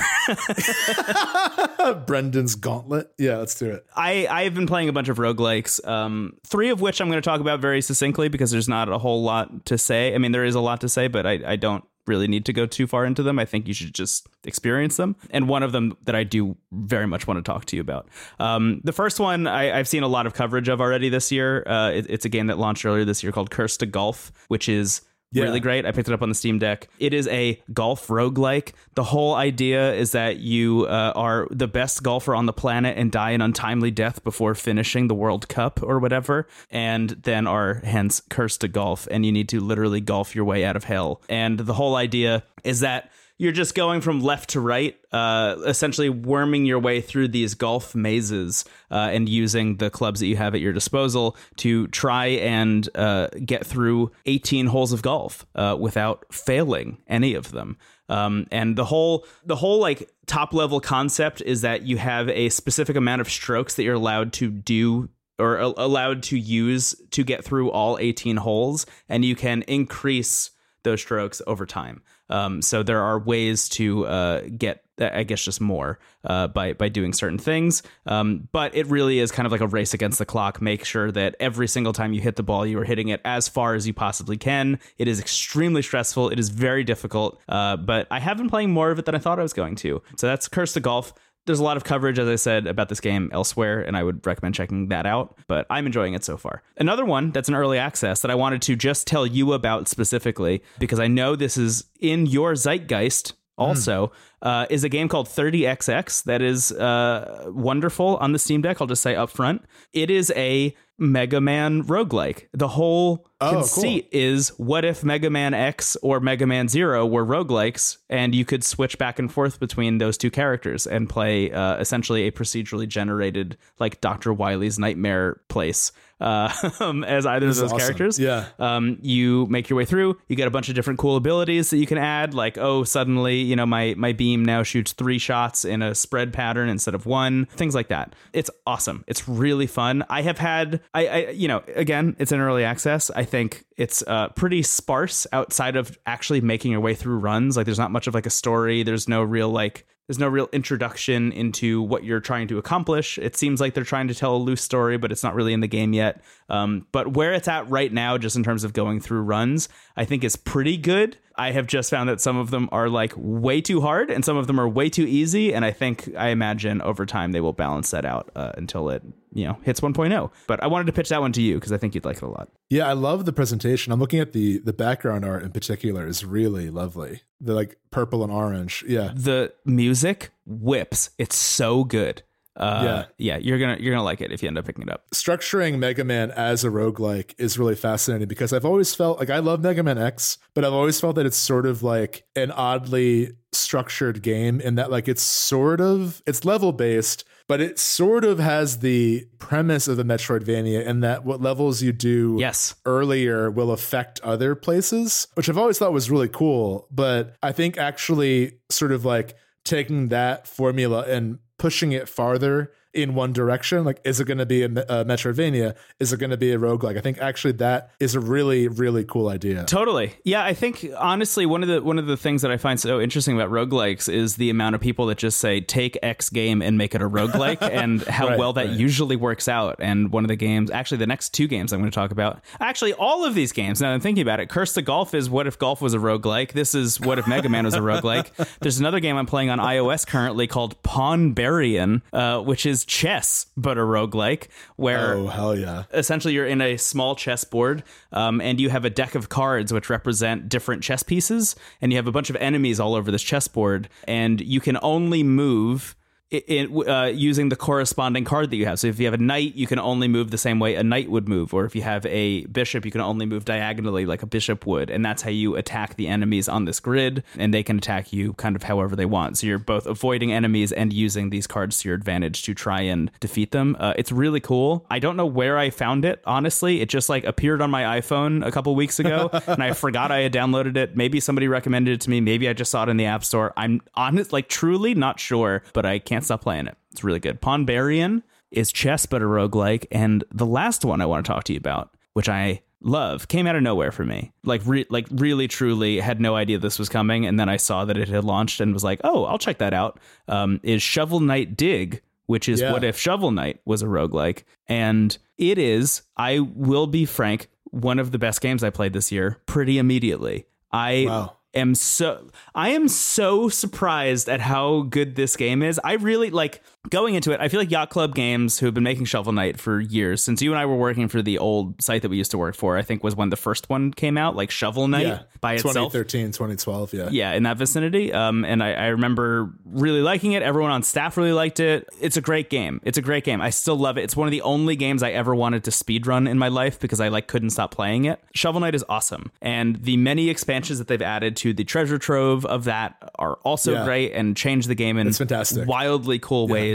B: Brendan's Gauntlet. Yeah, let's do it.
A: I, I've been playing a bunch of roguelikes, um, three of which I'm going to talk about very succinctly because there's not a whole lot to say. I mean, there is a lot to say, but I, I don't really need to go too far into them. I think you should just experience them. And one of them that I do very much want to talk to you about. Um, the first one I, have seen a lot of coverage of already this year. Uh, it, it's a game that launched earlier this year called Cursed to Golf, which is yeah. really great. I picked it up on the Steam Deck. It is a golf roguelike. The whole idea is that you uh, are the best golfer on the planet and die an untimely death before finishing the World Cup or whatever, and then are hence cursed to golf, and you need to literally golf your way out of hell. And the whole idea is that you're just going from left to right, uh, essentially worming your way through these golf mazes uh, and using the clubs that you have at your disposal to try and uh, get through 18 holes of golf uh, without failing any of them. Um, and the whole the whole like top level concept is that you have a specific amount of strokes that you're allowed to do or a- allowed to use to get through all 18 holes, and you can increase those strokes over time. Um, so there are ways to uh, get, I guess, just more uh, by by doing certain things. Um, but it really is kind of like a race against the clock. Make sure that every single time you hit the ball, you are hitting it as far as you possibly can. It is extremely stressful. It is very difficult. Uh, but I have been playing more of it than I thought I was going to. So that's Cursed to Golf there's a lot of coverage, as I said, about this game elsewhere, and I would recommend checking that out. But I'm enjoying it so far. Another one that's an early access that I wanted to just tell you about specifically, because I know this is in your zeitgeist also, mm. uh, is a game called 30XX that is uh, wonderful on the Steam Deck. I'll just say up front. It is a Mega Man roguelike. The whole oh, conceit cool. is what if Mega Man X or Mega Man Zero were roguelikes and you could switch back and forth between those two characters and play uh, essentially a procedurally generated, like Dr. Wily's Nightmare place uh, as either of those awesome. characters.
B: Yeah.
A: Um, you make your way through. You get a bunch of different cool abilities that you can add. Like, oh, suddenly, you know, my my beam now shoots three shots in a spread pattern instead of one. Things like that. It's awesome. It's really fun. I have had I, I, you know, again, it's in early access. I think it's uh, pretty sparse outside of actually making your way through runs. Like, there's not much of like a story. There's no real like there's no real introduction into what you're trying to accomplish. It seems like they're trying to tell a loose story, but it's not really in the game yet. Um, but where it's at right now, just in terms of going through runs, I think is pretty good. I have just found that some of them are like way too hard and some of them are way too easy. And I think, I imagine over time they will balance that out uh, until it, you know, hits 1.0. But I wanted to pitch that one to you because I think you'd like it a lot.
B: Yeah, I love the presentation. I'm looking at the the background art in particular is really lovely. The like purple and orange. Yeah.
A: The music whips. It's so good. Uh, yeah, yeah, you're gonna you're gonna like it if you end up picking it up.
B: Structuring Mega Man as a roguelike is really fascinating because I've always felt like I love Mega Man X, but I've always felt that it's sort of like an oddly structured game in that like it's sort of it's level based, but it sort of has the premise of a Metroidvania in that what levels you do
A: yes.
B: earlier will affect other places, which I've always thought was really cool. But I think actually sort of like taking that formula and pushing it farther in one direction. Like, is it going to be a, a Metroidvania? Is it going to be a roguelike? I think actually that is a really, really cool idea.
A: Totally. Yeah, I think honestly one of the one of the things that I find so interesting about roguelikes is the amount of people that just say take X game and make it a roguelike and how right, well that right. usually works out. And one of the games, actually the next two games I'm going to talk about, actually all of these games, now I'm thinking about it, Cursed to Golf is what if golf was a roguelike? This is what if Mega Man was a roguelike? There's another game I'm playing on iOS currently called Pawnbarian, uh, which is chess, but a roguelike, where
B: oh, hell yeah.
A: essentially you're in a small chessboard um, and you have a deck of cards which represent different chess pieces, and you have a bunch of enemies all over this chessboard, and you can only move it, uh, using the corresponding card that you have. So if you have a knight, you can only move the same way a knight would move, or if you have a bishop, you can only move diagonally like a bishop would, and that's how you attack the enemies on this grid, and they can attack you kind of however they want. So you're both avoiding enemies and using these cards to your advantage to try and defeat them. Uh, it's really cool. I don't know where I found it. Honestly, it just like appeared on my iPhone a couple weeks ago, and I forgot I had downloaded it. Maybe somebody recommended it to me. Maybe I just saw it in the App Store. I'm honest, like truly not sure, but I can't can't stop playing it. It's really good. Pawnbarian is chess but a roguelike. And the last one I want to talk to you about, which I love, came out of nowhere for me. Like re- like really truly had no idea this was coming. And then I saw that it had launched and was like, oh, I'll check that out. Um, is Shovel Knight Dig, which is yeah. what if Shovel Knight was a roguelike. And it is, I will be frank, one of the best games I played this year pretty immediately. I wow am so I am so surprised at how good this game is. I really like going into it. I feel like Yacht Club Games, who have been making Shovel Knight for years, since you and I were working for the old site that we used to work for, I think was when the first one came out, like Shovel Knight yeah, by itself.
B: 2013, 2012, yeah.
A: Yeah, in that vicinity. Um, and I, I remember really liking it. Everyone on staff really liked it. It's a great game. It's a great game. I still love it. It's one of the only games I ever wanted to speed run in my life because I like couldn't stop playing it. Shovel Knight is awesome. And the many expansions that they've added to the treasure trove of that are also yeah. great and change the game in it's
B: fantastic.
A: wildly cool yeah. ways.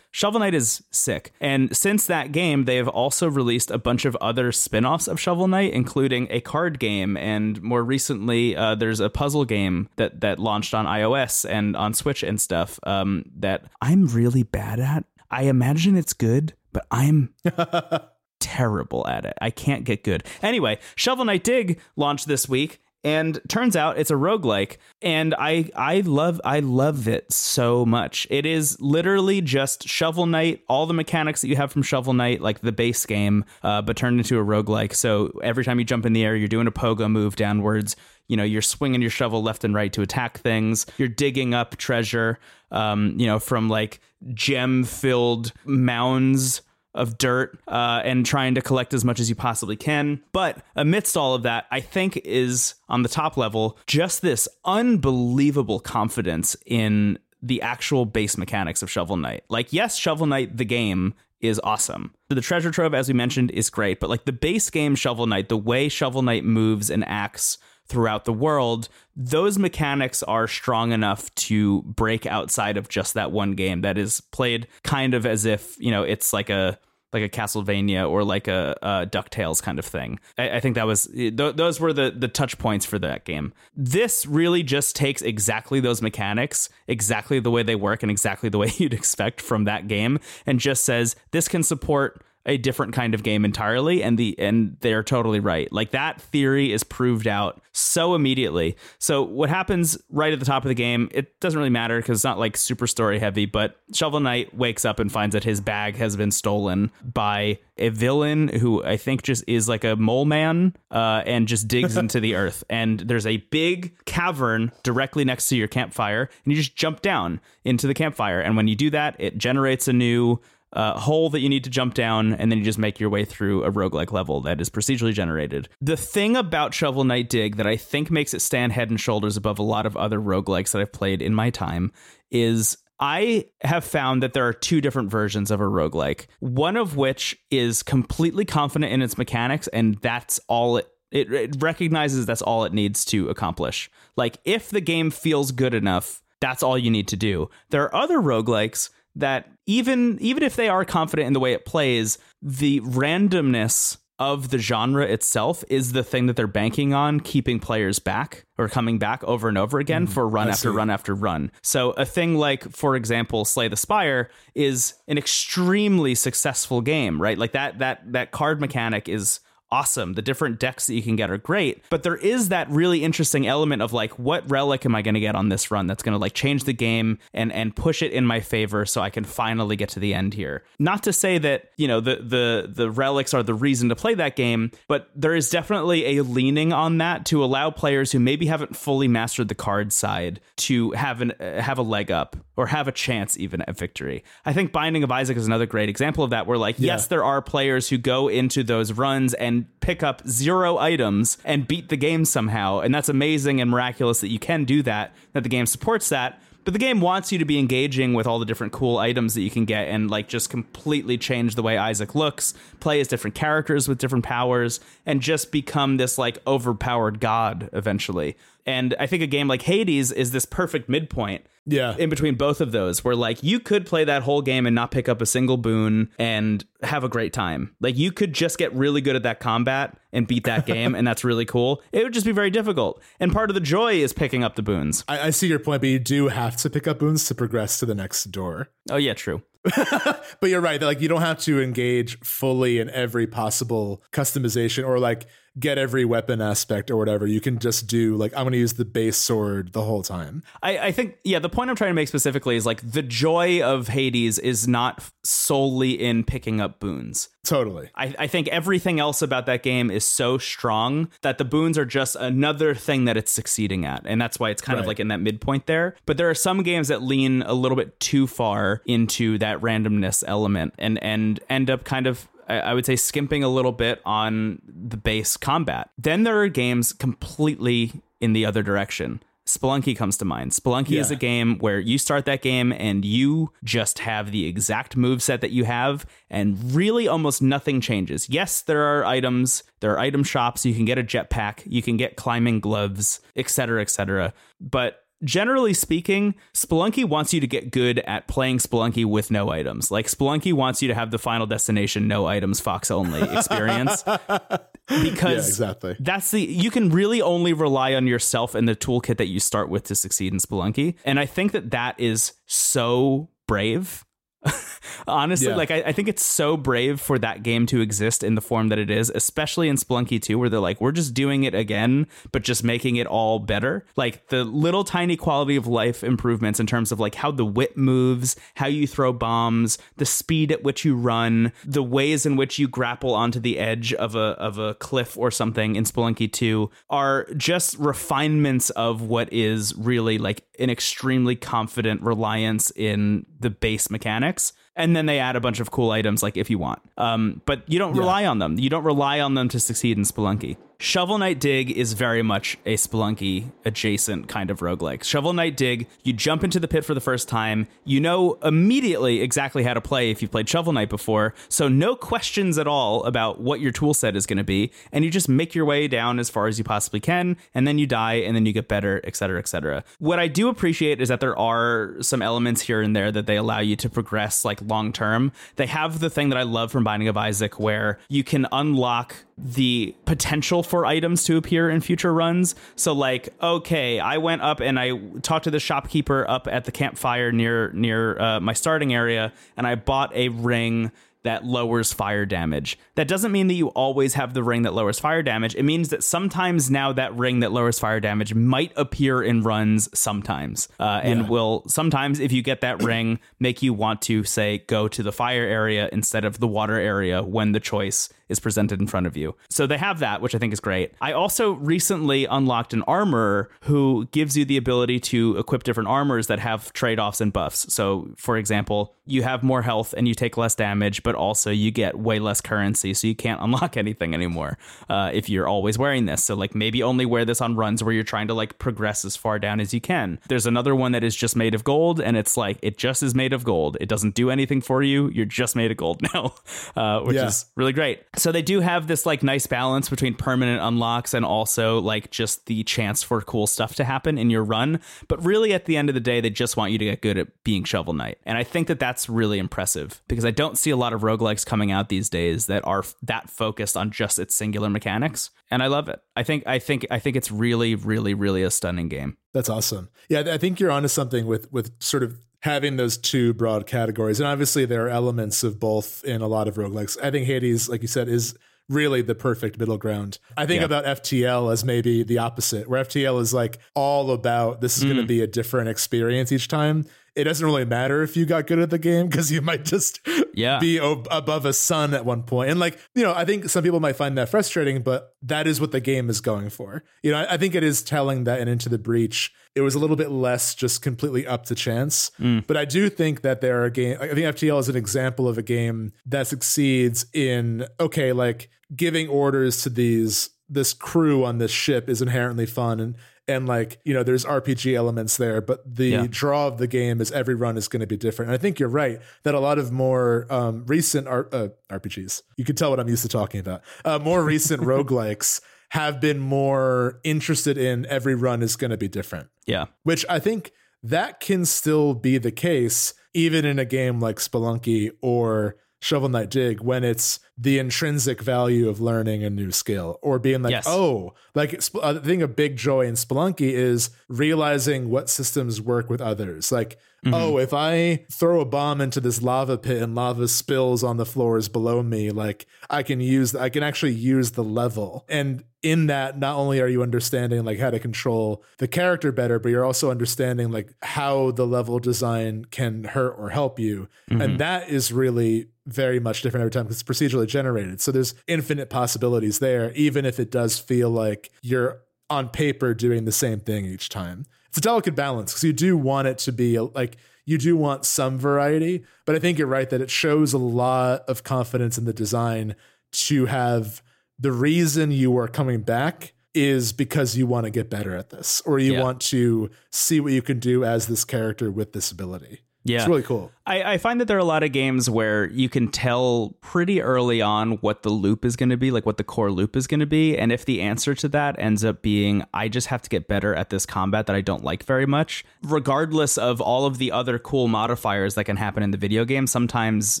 A: Shovel Knight is sick. And since that game, they have also released a bunch of other spin offs of Shovel Knight, including a card game. And more recently, uh, there's a puzzle game that, that launched on iOS and on Switch and stuff um, that I'm really bad at. I imagine it's good, but I'm terrible at it. I can't get good. Anyway, Shovel Knight Dig launched this week and turns out it's a roguelike and I I love I love it so much. It is literally just Shovel Knight, all the mechanics that you have from Shovel Knight, like the base game, uh, but turned into a roguelike. So every time you jump in the air, you're doing a pogo move downwards. You know, you're swinging your shovel left and right to attack things. You're digging up treasure, um, you know, from like gem filled mounds of dirt uh, and trying to collect as much as you possibly can. But amidst all of that, I think is on the top level just this unbelievable confidence in the actual base mechanics of Shovel Knight. Like, yes, Shovel Knight, the game, is awesome. The treasure trove, as we mentioned, is great, but like the base game Shovel Knight, the way Shovel Knight moves and acts throughout the world, those mechanics are strong enough to break outside of just that one game that is played kind of as if, you know, it's like a like a Castlevania or like a, a Ducktales kind of thing. I, I think that was th- those were the the touch points for that game. This really just takes exactly those mechanics, exactly the way they work, and exactly the way you'd expect from that game, and just says this can support a different kind of game entirely and the and they're totally right. Like that theory is proved out so immediately. So what happens right at the top of the game it doesn't really matter because it's not like super story heavy but shovel knight wakes up and finds that his bag has been stolen by a villain who i think just is like a mole man uh, and just digs into the earth. And there's a big cavern directly next to your campfire and you just jump down into the campfire. And when you do that it generates a new uh, hole that you need to jump down, and then you just make your way through a roguelike level that is procedurally generated. The thing about Shovel Knight Dig that I think makes it stand head and shoulders above a lot of other roguelikes that I've played in my time is I have found that there are two different versions of a roguelike, one of which is completely confident in its mechanics, and that's all it it, it, recognizes that's all it needs to accomplish. Like, if the game feels good enough, that's all you need to do. There are other roguelikes that even even if they are confident in the way it plays, the randomness of the genre itself is the thing that they're banking on keeping players back or coming back over and over again mm, for run I after see. run after run. So a thing like for example Slay the Spire is an extremely successful game, right? Like that that that card mechanic is awesome. The different decks that you can get are great, but there is that really interesting element of like, what relic am I going to get on this run that's going to like change the game and and push it in my favor so I can finally get to the end here. Not to say that you know the the the relics are the reason to play that game, but there is definitely a leaning on that to allow players who maybe haven't fully mastered the card side to have an uh, have a leg up or have a chance even at victory. I think Binding of Isaac is another great example of that. Where like, yeah. yes, there are players who go into those runs and pick up zero items and beat the game somehow. And that's amazing and miraculous that you can do that, that the game supports that. But the game wants you to be engaging with all the different cool items that you can get and like just completely change the way Isaac looks, play as different characters with different powers, and just become this like overpowered god eventually. And I think a game like Hades is this perfect midpoint
B: yeah.
A: In between both of those, where like you could play that whole game and not pick up a single boon and have a great time. Like you could just get really good at that combat and beat that game, and that's really cool. It would just be very difficult. And part of the joy is picking up the boons.
B: I, I see your point, but you do have to pick up boons to progress to the next door.
A: Oh yeah, true.
B: but you're right. Like you don't have to engage fully in every possible customization or like get every weapon aspect or whatever. You can just do like I'm going to use the base sword the whole time.
A: I, I think yeah. The point I'm trying to make specifically is like the joy of Hades is not solely in picking up boons.
B: Totally.
A: I, I think everything else about that game is so strong that the boons are just another thing that it's succeeding at. And that's why it's kind right. of like in that midpoint there. But there are some games that lean a little bit too far into that randomness element and, and end up kind of I would say skimping a little bit on the base combat. Then there are games completely in the other direction. Spelunky comes to mind. Spelunky yeah. is a game where you start that game and you just have the exact move set that you have, and really almost nothing changes. Yes, there are items, there are item shops, you can get a jetpack, you can get climbing gloves, etc., etc. But generally speaking, Spelunky wants you to get good at playing Spelunky with no items. Like Spelunky wants you to have the final destination no items fox only experience. because yeah,
B: exactly.
A: that's the you can really only rely on yourself and the toolkit that you start with to succeed in Spelunky. And I think that that is so brave Honestly,
B: Yeah.
A: like I, I think it's so brave for that game to exist in the form that it is, especially in Spelunky 2, where they're like, we're just doing it again, but just making it all better. Like the little tiny quality of life improvements in terms of like how the whip moves, how you throw bombs, the speed at which you run, the ways in which you grapple onto the edge of a of a cliff or something in Spelunky 2 are just refinements of what is really like an extremely confident reliance in the base mechanics and then they add a bunch of cool items like if you want. Um, but you don't rely on them. You don't rely on them to succeed in spelunky shovel knight dig is very much a spelunky adjacent kind of roguelike. Shovel knight dig you jump into the pit for the first time. You know immediately exactly how to play if you've played shovel knight before. So no questions at all about what your tool set is going to be. And you just make your way down as far as you possibly can and then you die and then you get better et cetera et cetera. What i do appreciate is that there are some elements here and there that they allow you to progress like long term. They have the thing that i love from binding of isaac where you can unlock the potential for items to appear in future runs. So like, okay, I went up and I talked to the shopkeeper up at the campfire near near uh, my starting area, and I bought a ring that lowers fire damage. That doesn't mean that you always have the ring that lowers fire damage. It means that sometimes now that ring that lowers fire damage might appear in runs sometimes, uh, and will sometimes if you get that ring make you want to say go to the fire area instead of the water area when the choice is presented in front of you. So they have that, which I think is great. I also recently unlocked an armor who gives you the ability to equip different armors that have trade offs and buffs. So, for example, you have more health and you take less damage, but also you get way less currency, so you can't unlock anything anymore uh, if you're always wearing this. So, like, maybe only wear this on runs where you're trying to like progress as far down as you can. There's another one that is just made of gold, and it's like it just is made of gold. It doesn't do anything for you. You're just made of gold now, uh, which
B: Yeah.
A: is really great. So they do have this like nice balance between permanent unlocks and also like just the chance for cool stuff to happen in your run. But really, at the end of the day, they just want you to get good at being Shovel Knight, and I think that that's really impressive because I don't see a lot of roguelikes coming out these days that are that focused on just its singular mechanics, and I love it. I think I think I think it's really, really, really a stunning game.
B: That's awesome. Yeah, I think you're onto something with with sort of having those two broad categories. And obviously there are elements of both in a lot of roguelikes. I think Hades, like you said, is really the perfect middle ground. I think
A: Yeah.
B: about FTL as maybe the opposite, where FTL is like all about this is going to mm. be a different experience each time. It doesn't really matter if you got good at the game because you might just
A: Yeah.
B: be o- above a sun at one point. And like, you know, I think some people might find that frustrating, but that is what the game is going for. You know, I, I think it is telling that in Into the Breach, it was a little bit less just completely up to chance. Mm. But I do think that there are game. I think FTL is an example of a game that succeeds in okay, like giving orders to these this crew on this ship is inherently fun and and like you know there's rpg elements there but the
A: Yeah.
B: draw of the game is every run is going to be different and i think you're right that a lot of more um, recent R- uh, rpgs you can tell what i'm used to talking about uh, more recent roguelikes have been more interested in every run is going to be different
A: Yeah.
B: which I think that can still be the case even in a game like Spelunky or Shovel Knight Dig when it's the intrinsic value of learning a new skill or being like,
A: Yes.
B: oh, like I think a big joy in Spelunky is realizing what systems work with others. Like, mm-hmm. oh, if I throw a bomb into this lava pit and lava spills on the floors below me, like I can use, I can actually use the level. And in that, not only are you understanding like how to control the character better, but you're also understanding like how the level design can hurt or help you. And mm-hmm. that is really very much different every time because it's procedurally generated. So there's infinite possibilities there, even if it does feel like you're on paper doing the same thing each time. It's a delicate balance because you do want it to be like you do want some variety, but I think you're right that it shows a lot of confidence in the design to have the reason you are coming back is because you want to get better at this or you
A: Yeah.
B: want to see what you can do as this character with this ability.
A: Yeah.
B: It's really cool.
A: I, I find that there are a lot of games where you can tell pretty early on what the loop is going to be, like what the core loop is going to be. And if the answer to that ends up being, I just have to get better at this combat that I don't like very much, regardless of all of the other cool modifiers that can happen in the video game, sometimes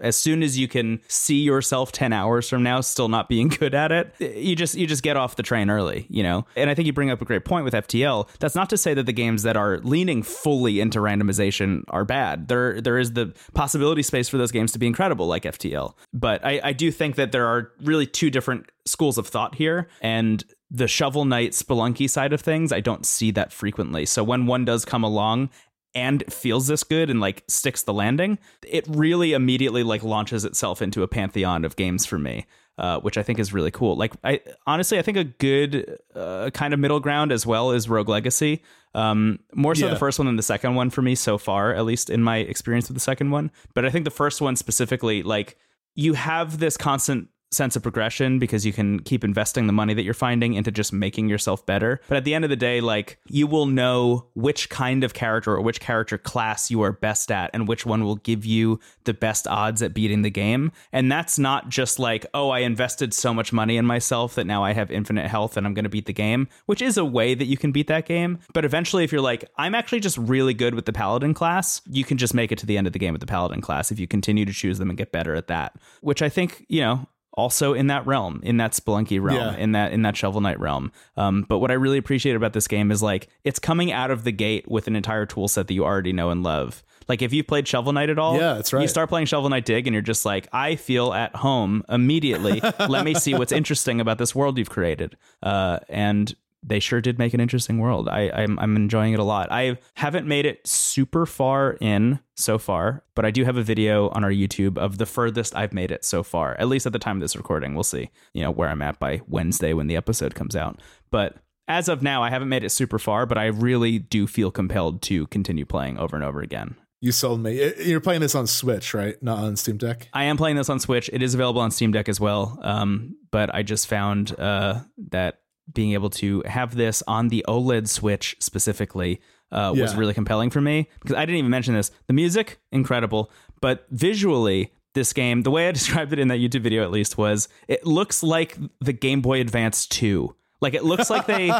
A: as soon as you can see yourself 10 hours from now still not being good at it, you just you just get off the train early, you know? And I think you bring up a great point with FTL. That's not to say that the games that are leaning fully into randomization are bad. There there is the possibility space for those games to be incredible, like FTL. But I, I do think that there are really two different schools of thought here, and the Shovel Knight Spelunky side of things, I don't see that frequently. So when one does come along and feels this good and like sticks the landing, it really immediately like launches itself into a pantheon of games for me. Uh, which I think is really cool. Like, I honestly, I think a good uh, kind of middle ground as well is Rogue Legacy. Um, more so
B: Yeah.
A: the first one than the second one for me so far, at least in my experience with the second one. But I think the first one specifically, like, you have this constant sense of progression because you can keep investing the money that you're finding into just making yourself better. But at the end of the day, like you will know which kind of character or which character class you are best at and which one will give you the best odds at beating the game. And that's not just like, oh, I invested so much money in myself that now I have infinite health and I'm going to beat the game, which is a way that you can beat that game. But eventually, if you're like, I'm actually just really good with the paladin class, you can just make it to the end of the game with the paladin class if you continue to choose them and get better at that, which I think, you know, also in that realm, in that Spelunky realm,
B: Yeah.
A: in that in that Shovel Knight realm. Um, but what I really appreciate about this game is like it's coming out of the gate with an entire tool set that you already know and love. Like if you've played Shovel Knight at all,
B: Yeah, that's right.
A: You start playing Shovel Knight Dig, and you're just like, I feel at home immediately. Let me see what's interesting about this world you've created. Uh, and they sure did make an interesting world. I, I'm I'm enjoying it a lot. I haven't made it super far in so far, but I do have a video on our YouTube of the furthest I've made it so far. At least at the time of this recording, we'll see. You know where I'm at by Wednesday when the episode comes out. But as of now, I haven't made it super far, but I really do feel compelled to continue playing over and over again.
B: You sold me. You're playing this on Switch, right? Not on Steam Deck.
A: I am playing this on Switch. It is available on Steam Deck as well. Um, but I just found uh, that being able to have this on the OLED Switch specifically uh, was
B: Yeah.
A: really compelling for me because I didn't even mention this. The music, incredible, but visually, this game, the way I described it in that YouTube video at least, was it looks like the Game Boy Advance 2. Like it looks like they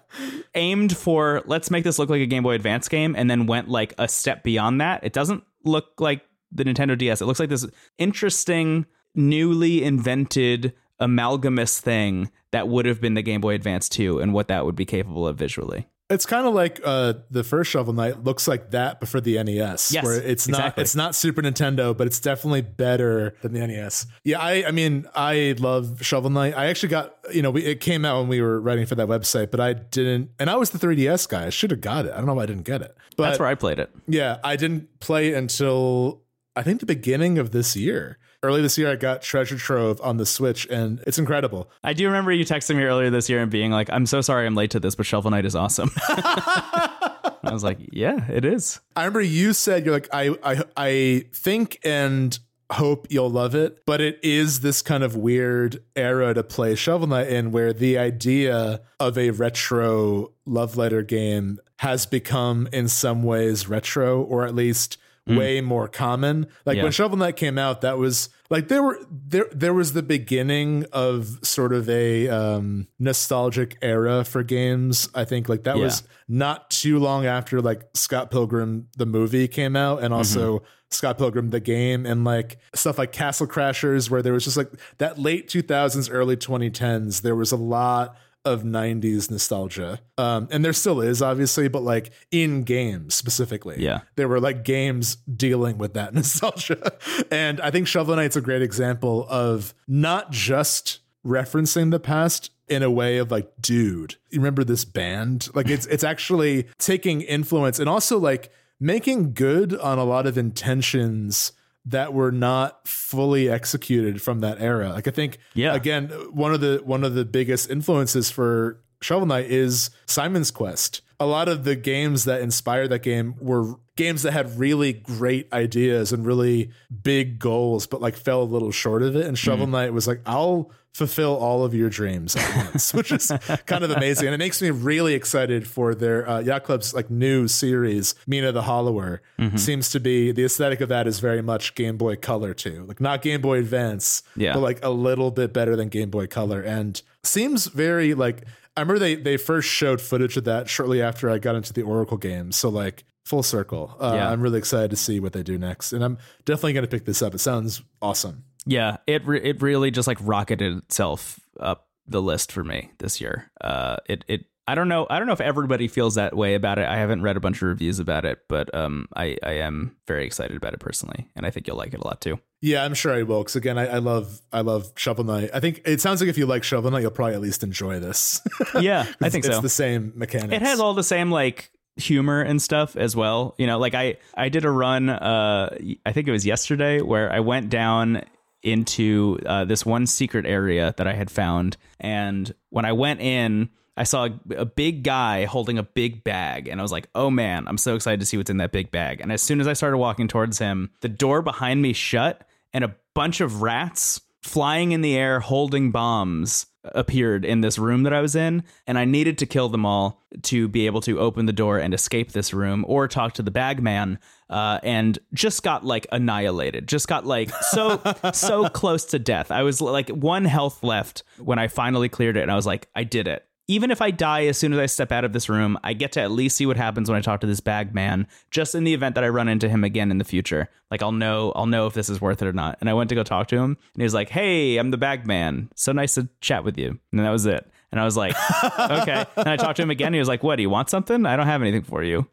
A: aimed for let's make this look like a Game Boy Advance game and then went like a step beyond that. It doesn't look like the Nintendo DS. It looks like this interesting, newly invented amalgamous thing that would have been the Game Boy Advance 2 and what that would be capable of visually.
B: It's kind of like uh, the first Shovel Knight looks like that, but for the NES,
A: Yes,
B: where it's not it's not Super Nintendo, but it's definitely better than the NES. Yeah, I I mean I love Shovel Knight. I actually got you know we, it came out when we were writing for that website, but I didn't, and I was the 3DS guy. I should have got it. I don't know why I didn't get it. But
A: That's where I played it.
B: yeah, I didn't play it until I think the beginning of this year. Early this year, I got Treasure Trove on the Switch, and it's incredible.
A: I do remember you texting me earlier this year and being like, I'm so sorry I'm late to this, but Shovel Knight is awesome. I was like, yeah, it is.
B: I remember you said you're like I I I think and hope you'll love it, but it is this kind of weird era to play Shovel Knight in where the idea of a retro love letter game has become in some ways retro or at least way more common. Like
A: Yeah.
B: when Shovel Knight came out, that was like there were there there was the beginning of sort of a um nostalgic era for games. I think like that
A: Yeah.
B: was not too long after like Scott Pilgrim the movie came out and also Scott Pilgrim the game and like stuff like Castle Crashers where there was just like that late 2000s early 2010s there was a lot of 90s nostalgia. Um and there still is obviously but like in games specifically.
A: Yeah.
B: There were like games dealing with that nostalgia. and I think Shovel Knight's a great example of not just referencing the past in a way of like, dude, you remember this band? Like it's it's actually taking influence and also like making good on a lot of intentions that were not fully executed from that era. Like I think
A: Yeah.
B: again, one of the one of the biggest influences for Shovel Knight is Simon's Quest. A lot of the games that inspired that game were games that had really great ideas and really big goals, but like fell a little short of it. And Shovel mm. Knight was like, I'll fulfill all of your dreams at once, which is kind of amazing. And it makes me really excited for their uh, Yacht Club's like new series, Mina the Hollower. Seems to be the aesthetic of that is very much Game Boy Color too, like not Game Boy Advance,
A: Yeah.
B: but like a little bit better than Game Boy Color, and seems very like. I remember they they first showed footage of that shortly after I got into the Oracle games, so like full circle. Uh,
A: Yeah.
B: I'm really excited to see what they do next, and I'm definitely going to pick this up. It sounds awesome.
A: Yeah, it re- it really just like rocketed itself up the list for me this year. Uh, it it I don't know. I don't know if everybody feels that way about it. I haven't read a bunch of reviews about it, but um, I I am very excited about it personally, and I think you'll like it a lot too.
B: Yeah, I'm sure I will. Because again, I, I, love I love Shovel Knight. I think it sounds like if you like Shovel Knight, you'll probably at least enjoy this.
A: yeah, I think so.
B: it's
A: so.
B: the same mechanics.
A: It has all the same like humor and stuff as well. You know, like I I did a run. Uh, I think it was yesterday where I went down into uh, this one secret area that I had found, and when I went in. I saw a, a, big guy holding a big bag, and I was like, oh man, I'm so excited to see what's in that big bag. And as soon as I started walking towards him, the door behind me shut, and a bunch of rats flying in the air holding bombs appeared in this room that I was in, and I needed to kill them all to be able to open the door and escape this room or talk to the bagman. Uh, and just got like annihilated. Just got like so so close to death. I was like one health left when I finally cleared it, and I was like, I did it even if I die as soon as I step out of this room, I get to at least see what happens when I talk to this bag man, just in the event that I run into him again in the future. Like I'll know I'll know if this is worth it or not. And I went to go talk to him and he was like, Hey, I'm the bag man. So nice to chat with you. And that was it. And I was like, okay. And I talked to him again. He was like, What, do you want something? I don't have anything for you.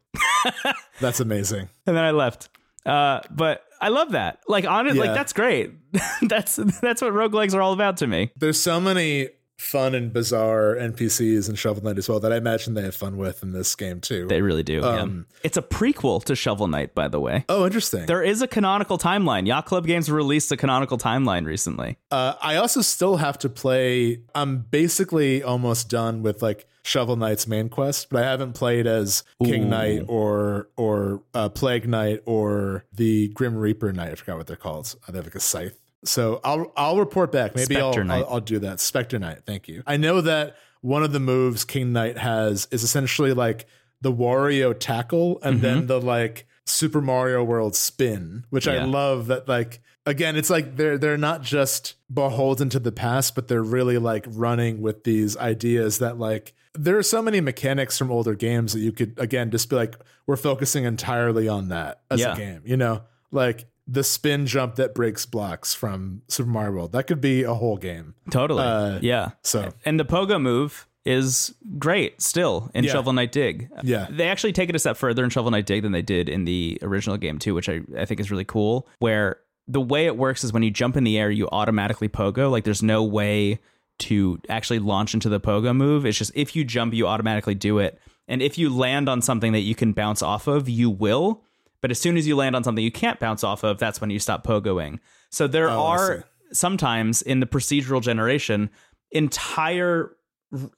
B: That's amazing.
A: And then I left. Uh, but I love that. Like honestly, yeah. like that's great. that's that's what roguelikes are all about to me.
B: There's so many fun and bizarre NPCs and Shovel Knight as well that I imagine they have fun with in this game too.
A: They really do. Um, yeah. It's a prequel to Shovel Knight, by the way.
B: Oh, interesting.
A: There is a canonical timeline. Yacht Club Games released a canonical timeline recently.
B: Uh, I also still have to play. I'm basically almost done with like Shovel Knight's main quest, but I haven't played as King Ooh. Knight or or uh, Plague Knight or the Grim Reaper Knight. I forgot what they're called. They have like a scythe. So I'll I'll report back. Maybe I'll, I'll, I'll do that. Spectre Knight. Thank you. I know that one of the moves King Knight has is essentially like the Wario tackle and mm-hmm. then the like Super Mario World spin, which yeah. I love that like again, it's like they're they're not just beholden to the past, but they're really like running with these ideas that like there are so many mechanics from older games that you could again just be like, we're focusing entirely on that as yeah. a game, you know? Like the spin jump that breaks blocks from Super Mario World. That could be a whole game.
A: Totally. Uh, yeah.
B: So
A: and the pogo move is great still in yeah. Shovel Knight Dig.
B: Yeah.
A: They actually take it a step further in Shovel Knight Dig than they did in the original game too, which I, I think is really cool. Where the way it works is when you jump in the air, you automatically pogo. Like there's no way to actually launch into the pogo move. It's just if you jump, you automatically do it. And if you land on something that you can bounce off of, you will. But as soon as you land on something you can't bounce off of, that's when you stop pogoing. So there oh, are sometimes in the procedural generation entire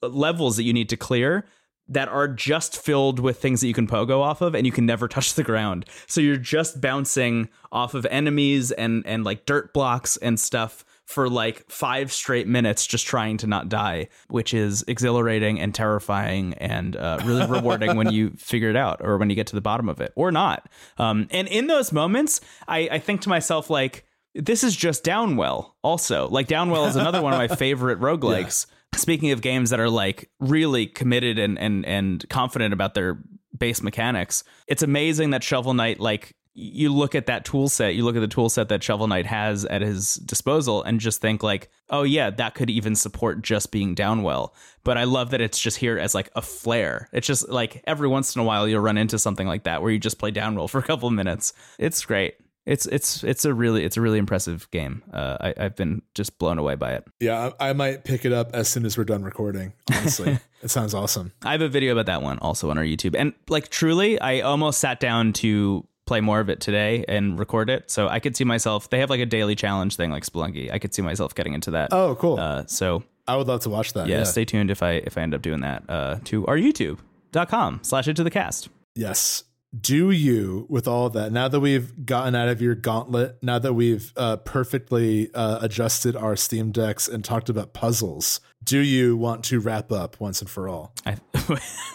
A: levels that you need to clear that are just filled with things that you can pogo off of and you can never touch the ground. So you're just bouncing off of enemies and and like dirt blocks and stuff for like five straight minutes just trying to not die, which is exhilarating and terrifying and uh, really rewarding when you figure it out or when you get to the bottom of it or not. Um, and in those moments, I, I think to myself, like, this is just Downwell, also. Like, Downwell is another one of my favorite roguelikes. Yeah. Speaking of games that are like really committed and, and, and confident about their base mechanics, it's amazing that Shovel Knight like you look at that tool set, you look at the tool set that Shovel Knight has at his disposal and just think like, oh yeah, that could even support just being downwell. But I love that it's just here as like a flair. It's just like every once in a while you'll run into something like that where you just play downwell for a couple of minutes. It's great. It's it's it's a really it's a really impressive game. Uh, I, I've been just blown away by it.
B: Yeah, I, I might pick it up as soon as we're done recording. Honestly, it sounds awesome.
A: I have a video about that one also on our YouTube, and like truly, I almost sat down to play more of it today and record it. So I could see myself. They have like a daily challenge thing like Spelunky. I could see myself getting into that.
B: Oh, cool.
A: Uh, so
B: I would love to watch that.
A: Yeah, yeah, stay tuned if I if I end up doing that. Uh, to our YouTube.com slash into the cast.
B: Yes. Do you with all that? Now that we've gotten out of your gauntlet, now that we've uh, perfectly uh, adjusted our Steam decks and talked about puzzles, do you want to wrap up once and for all I,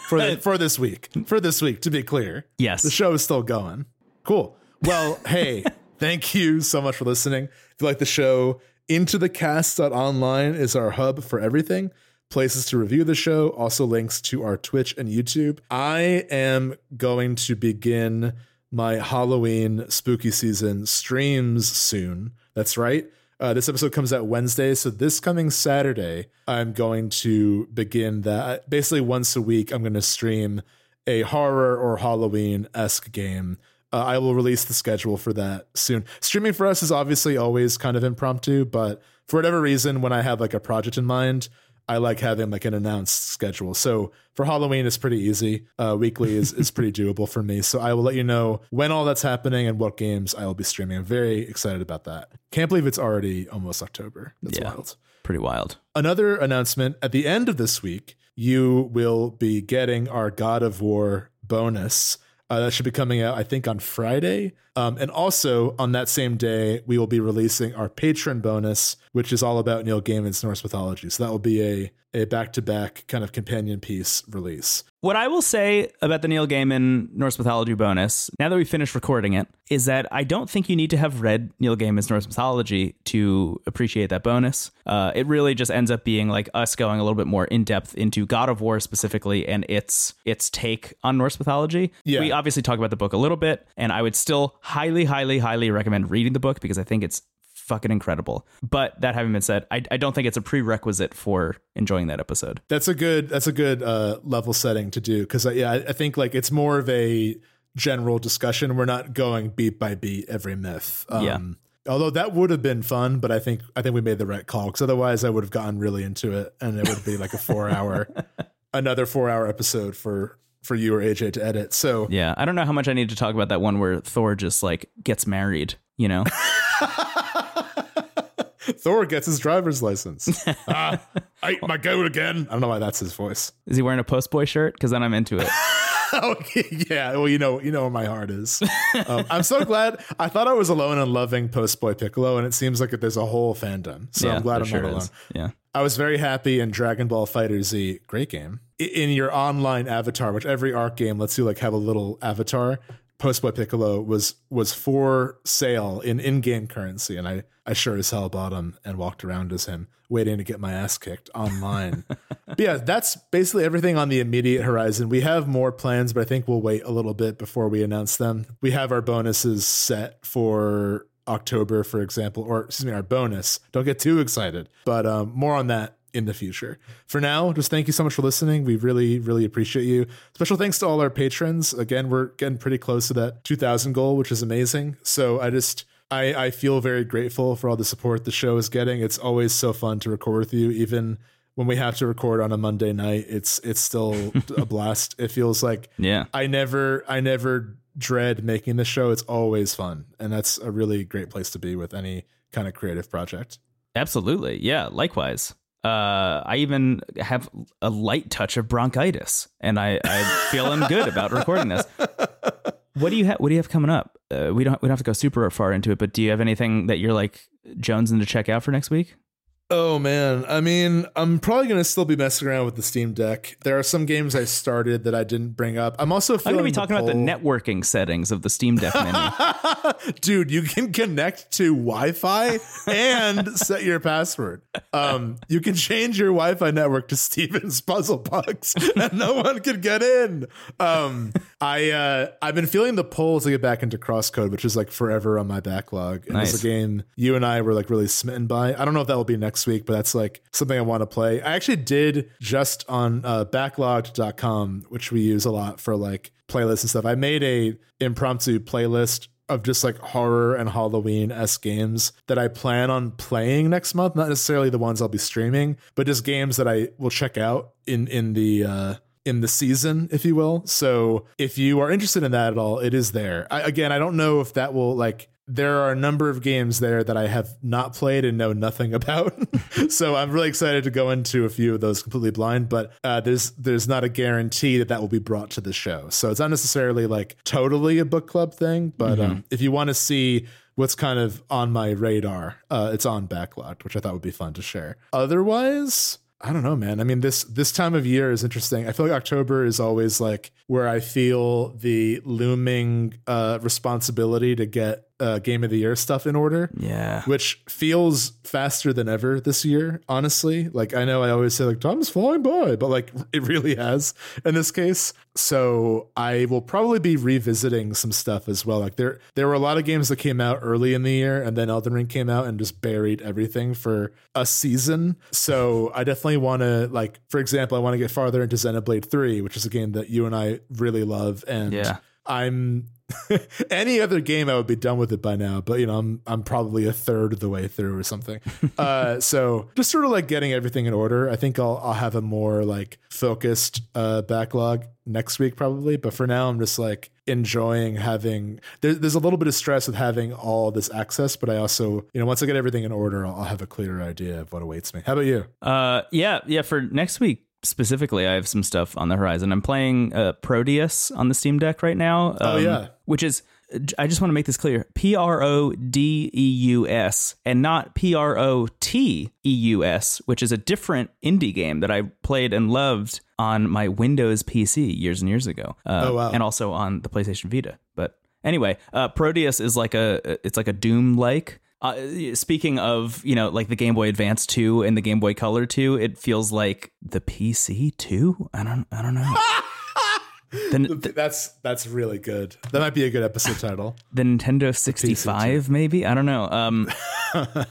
B: for the, for this week? For this week, to be clear,
A: yes,
B: the show is still going. Cool. Well, hey, thank you so much for listening. If you like the show, into the cast.online is our hub for everything. Places to review the show, also links to our Twitch and YouTube. I am going to begin my Halloween spooky season streams soon. That's right. Uh, this episode comes out Wednesday, so this coming Saturday, I'm going to begin that. Basically, once a week, I'm going to stream a horror or Halloween esque game. Uh, I will release the schedule for that soon. Streaming for us is obviously always kind of impromptu, but for whatever reason, when I have like a project in mind, I like having like an announced schedule. So for Halloween, it's pretty easy. Uh, weekly is, is pretty doable for me. So I will let you know when all that's happening and what games I will be streaming. I'm very excited about that. Can't believe it's already almost October. That's
A: Yeah.
B: wild.
A: Pretty wild.
B: Another announcement at the end of this week, you will be getting our God of War bonus. Uh, that should be coming out, I think, on Friday. Um, and also on that same day, we will be releasing our patron bonus, which is all about Neil Gaiman's Norse mythology. So that will be a a back to back kind of companion piece release.
A: What I will say about the Neil Gaiman Norse mythology bonus, now that we finished recording it, is that I don't think you need to have read Neil Gaiman's Norse mythology to appreciate that bonus. Uh, it really just ends up being like us going a little bit more in depth into God of War specifically and its its take on Norse mythology.
B: Yeah.
A: We obviously talk about the book a little bit, and I would still highly, highly, highly recommend reading the book because I think it's fucking incredible. But that having been said, I, I don't think it's a prerequisite for enjoying that episode.
B: That's a good that's a good uh, level setting to do because yeah, I, I think like it's more of a general discussion. We're not going beat by beat every myth. Um,
A: Yeah.
B: Although that would have been fun, but I think I think we made the right call because otherwise I would have gotten really into it, and it would be like a four hour, another four hour episode for for you or AJ to edit. So
A: Yeah, I don't know how much I need to talk about that one where Thor just like gets married, you know?
B: Thor gets his driver's license. ah, I my goat again. I don't know why that's his voice.
A: Is he wearing a Postboy shirt? Because then I'm into it.
B: Yeah, well you know you know where my heart is. Um, I'm so glad. I thought I was alone in loving Post Boy Piccolo, and it seems like there's a whole fandom. So
A: yeah,
B: I'm glad I'm
A: sure
B: not alone.
A: is. Yeah.
B: I was very happy in Dragon Ball FighterZ, great game. In your online avatar, which every arc game lets you like have a little avatar. Post Boy Piccolo was was for sale in in-game currency, and I I sure as hell bought him and walked around as him, waiting to get my ass kicked online. but yeah, that's basically everything on the immediate horizon. We have more plans, but I think we'll wait a little bit before we announce them. We have our bonuses set for October, for example, or excuse me, our bonus. Don't get too excited, but um, more on that in the future. For now, just thank you so much for listening. We really, really appreciate you. Special thanks to all our patrons. Again, we're getting pretty close to that 2,000 goal, which is amazing. So I just. I, I feel very grateful for all the support the show is getting. It's always so fun to record with you, even when we have to record on a Monday night. It's it's still a blast. It feels like
A: Yeah.
B: I never I never dread making the show. It's always fun, and that's a really great place to be with any kind of creative project.
A: Absolutely. Yeah. Likewise. Uh, I even have a light touch of bronchitis, and I, I feel I'm good about recording this. What do you have? What do you have coming up? Uh, we don't we don't have to go super far into it, but do you have anything that you're like jonesing to check out for next week?
B: Oh man, I mean, I'm probably gonna still be messing around with the Steam Deck. There are some games I started that I didn't bring up. I'm also
A: I'm going to be
B: the
A: talking about the networking settings of the Steam Deck menu.
B: Dude, you can connect to Wi-Fi and set your password. Um, you can change your Wi-Fi network to Steven's Puzzle Box, and no one can get in. Um, I uh, I've been feeling the pull to get back into Crosscode, which is like forever on my backlog. And it's
A: Nice.
B: a game you and I were like really smitten by. I don't know if that will be next week, but that's like something I want to play. I actually did just on uh, backloggd.com, which we use a lot for like playlists and stuff. I made a impromptu playlist of just like horror and Halloween s games that I plan on playing next month. Not necessarily the ones I'll be streaming, but just games that I will check out in in the uh, in the season, if you will. So if you are interested in that at all, it is there. I, again, I don't know if that will like. There are a number of games there that I have not played and know nothing about. so I'm really excited to go into a few of those completely blind. But uh, there's there's not a guarantee that that will be brought to the show. So it's not necessarily like totally a book club thing. But um, if you want to see what's kind of on my radar, uh, it's on Backloggd, which I thought would be fun to share. Otherwise. I don't know, man. I mean, this this time of year is interesting. I feel like October is always like where I feel the looming uh, responsibility to get uh, game of the year stuff in order.
A: Yeah.
B: Which feels faster than ever this year, honestly. Like I know I always say like time's flying by, but like it really has in this case. So I will probably be revisiting some stuff as well. Like there there were a lot of games that came out early in the year and then Elden Ring came out and just buried everything for a season. So I definitely want to like for example, I want to get farther into Xenoblade 3, which is a game that you and I really love and
A: Yeah.
B: I'm any other game I would be done with it by now, but you know, I'm I'm probably a third of the way through or something. uh, so just sort of like getting everything in order. I think I'll I'll have a more like focused uh, backlog next week probably, but for now I'm just like enjoying having. There, there's a little bit of stress with having all this access, but I also you know once I get everything in order, I'll, I'll have a clearer idea of what awaits me. How about you?
A: Uh, yeah, yeah. For next week specifically, I have some stuff on the horizon. I'm playing uh, Prodeus on the Steam Deck right now. Um,
B: Oh, yeah.
A: which is. I just want to make this clear: P R O D E U S, and not P R O T E U S, which is a different indie game that I played and loved on my Windows PC years and years ago. Uh,
B: Oh, wow.
A: And also on the PlayStation Vita. But anyway, uh, Prodeus is like a it's like a Doom like. Uh, speaking of you know like the Game Boy Advance 2 and the Game Boy Color 2, it feels like the PC 2. I don't I don't know. the,
B: That's that's really good. That might be a good episode title.
A: the Nintendo 65 maybe I don't know. Um,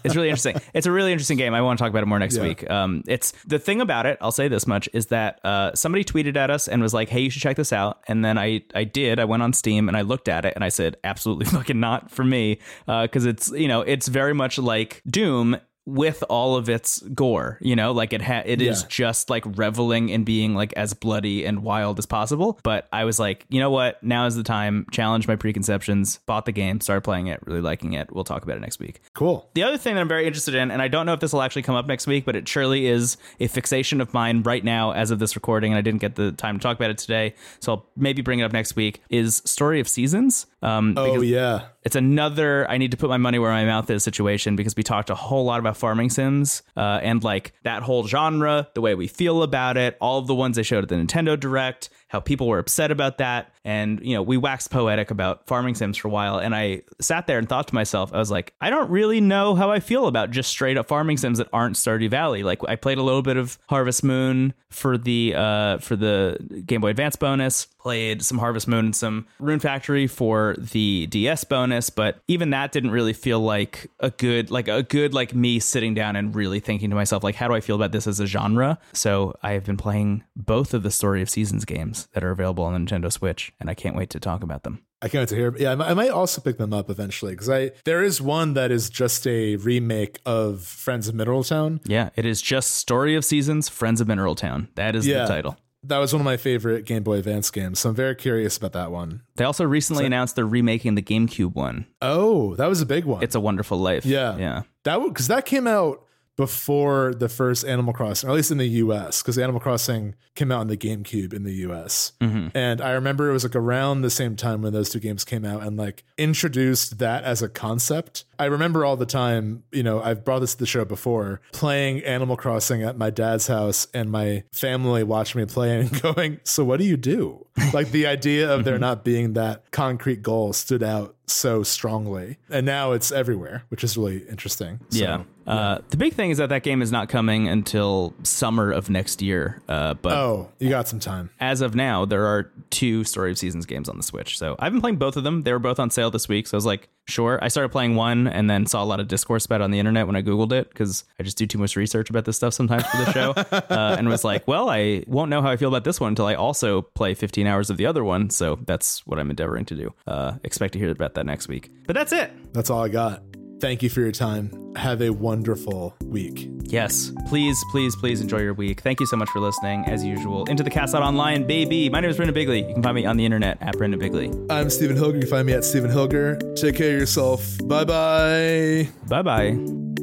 A: it's really interesting. It's a really interesting game. I want to talk about it more next
B: Yeah.
A: week. Um, it's the thing about it. I'll say this much is that uh, somebody tweeted at us and was like, "Hey, you should check this out." And then I I did. I went on Steam and I looked at it and I said, "Absolutely fucking not for me," because it's you know it's very much like Doom with all of its gore you know like it ha- it is
B: Yeah.
A: just like reveling in being like as bloody and wild as possible but i was like you know what now is the time challenge my preconceptions bought the game started playing it really liking it we'll talk about it next week
B: Cool.
A: the other thing that I'm very interested in, and I don't know if this will actually come up next week, but it surely is a fixation of mine right now as of this recording, and I didn't get the time to talk about it today, so I'll maybe bring it up next week. Is Story of Seasons? Um,
B: Oh yeah.
A: it's another I need to put my money where my mouth is situation because we talked a whole lot about farming sims uh, and like that whole genre, the way we feel about it, all of the ones they showed at the Nintendo Direct, how people were upset about that, and you know we waxed poetic about farming sims for a while, and I sat there and thought to myself, I was like, I don't really know how I feel about just straight up farming sims that aren't Stardew Valley. Like I played a little bit of Harvest Moon for the uh, for the Game Boy Advance bonus, played some Harvest Moon and some Rune Factory for the DS bonus, but even that didn't really feel like a good like a good like me sitting down and really thinking to myself like how do I feel about this as a genre? So I have been playing both of the Story of Seasons games that are available on the Nintendo Switch, and I can't wait to talk about them.
B: I can't wait to hear. Yeah, I might- also pick them up eventually because I there is one that is just a remake of Friends of Mineral Town.
A: Yeah, it is just Story of Seasons, Friends of Mineral Town. That is
B: Yeah.
A: the title.
B: That was one of my favorite Game Boy Advance games, so I'm very curious about that one.
A: They also recently announced they're remaking the GameCube one.
B: Oh, that was a big one.
A: It's a Wonderful Life.
B: Yeah.
A: yeah.
B: that because that came out before the first Animal Crossing, or at least in the U.S. Because Animal Crossing came out on the GameCube in the U.S. Mm-hmm. And I remember it was like around the same time when those two games came out, and like introduced that as a concept. I remember all the time, you know, I've brought this to the show before, playing Animal Crossing at my dad's house, and my family watching me play and going, "So what do you do?" like the idea of there mm-hmm. not being that concrete goal stood out so strongly, and now it's everywhere, which is really interesting. So,
A: yeah. Uh, the big thing is that that game is not coming until summer of next year. Uh, but
B: Oh, you got some time.
A: as of now, there are two Story of Seasons games on the Switch. So I've been playing both of them. They were both on sale this week. So I was like, sure. I started playing one and then saw a lot of discourse about it on the internet when I Googled it because I just do too much research about this stuff sometimes for the show. uh, and was like, well, I won't know how I feel about this one until I also play 15 hours of the other one. So that's what I'm endeavoring to do. Uh, expect to hear about that next week. But that's it.
B: That's all I got. Thank you for your time. Have a wonderful week.
A: Yes, please, please, please enjoy your week. Thank you so much for listening, as usual. Into the Cast Out Online, baby. My name is Brendan Bigley. You can find me on the internet at Brendan Bigley.
B: I'm Stephen Hilger. You can find me at Stephen Hilger. Take care of yourself. Bye bye.
A: Bye bye.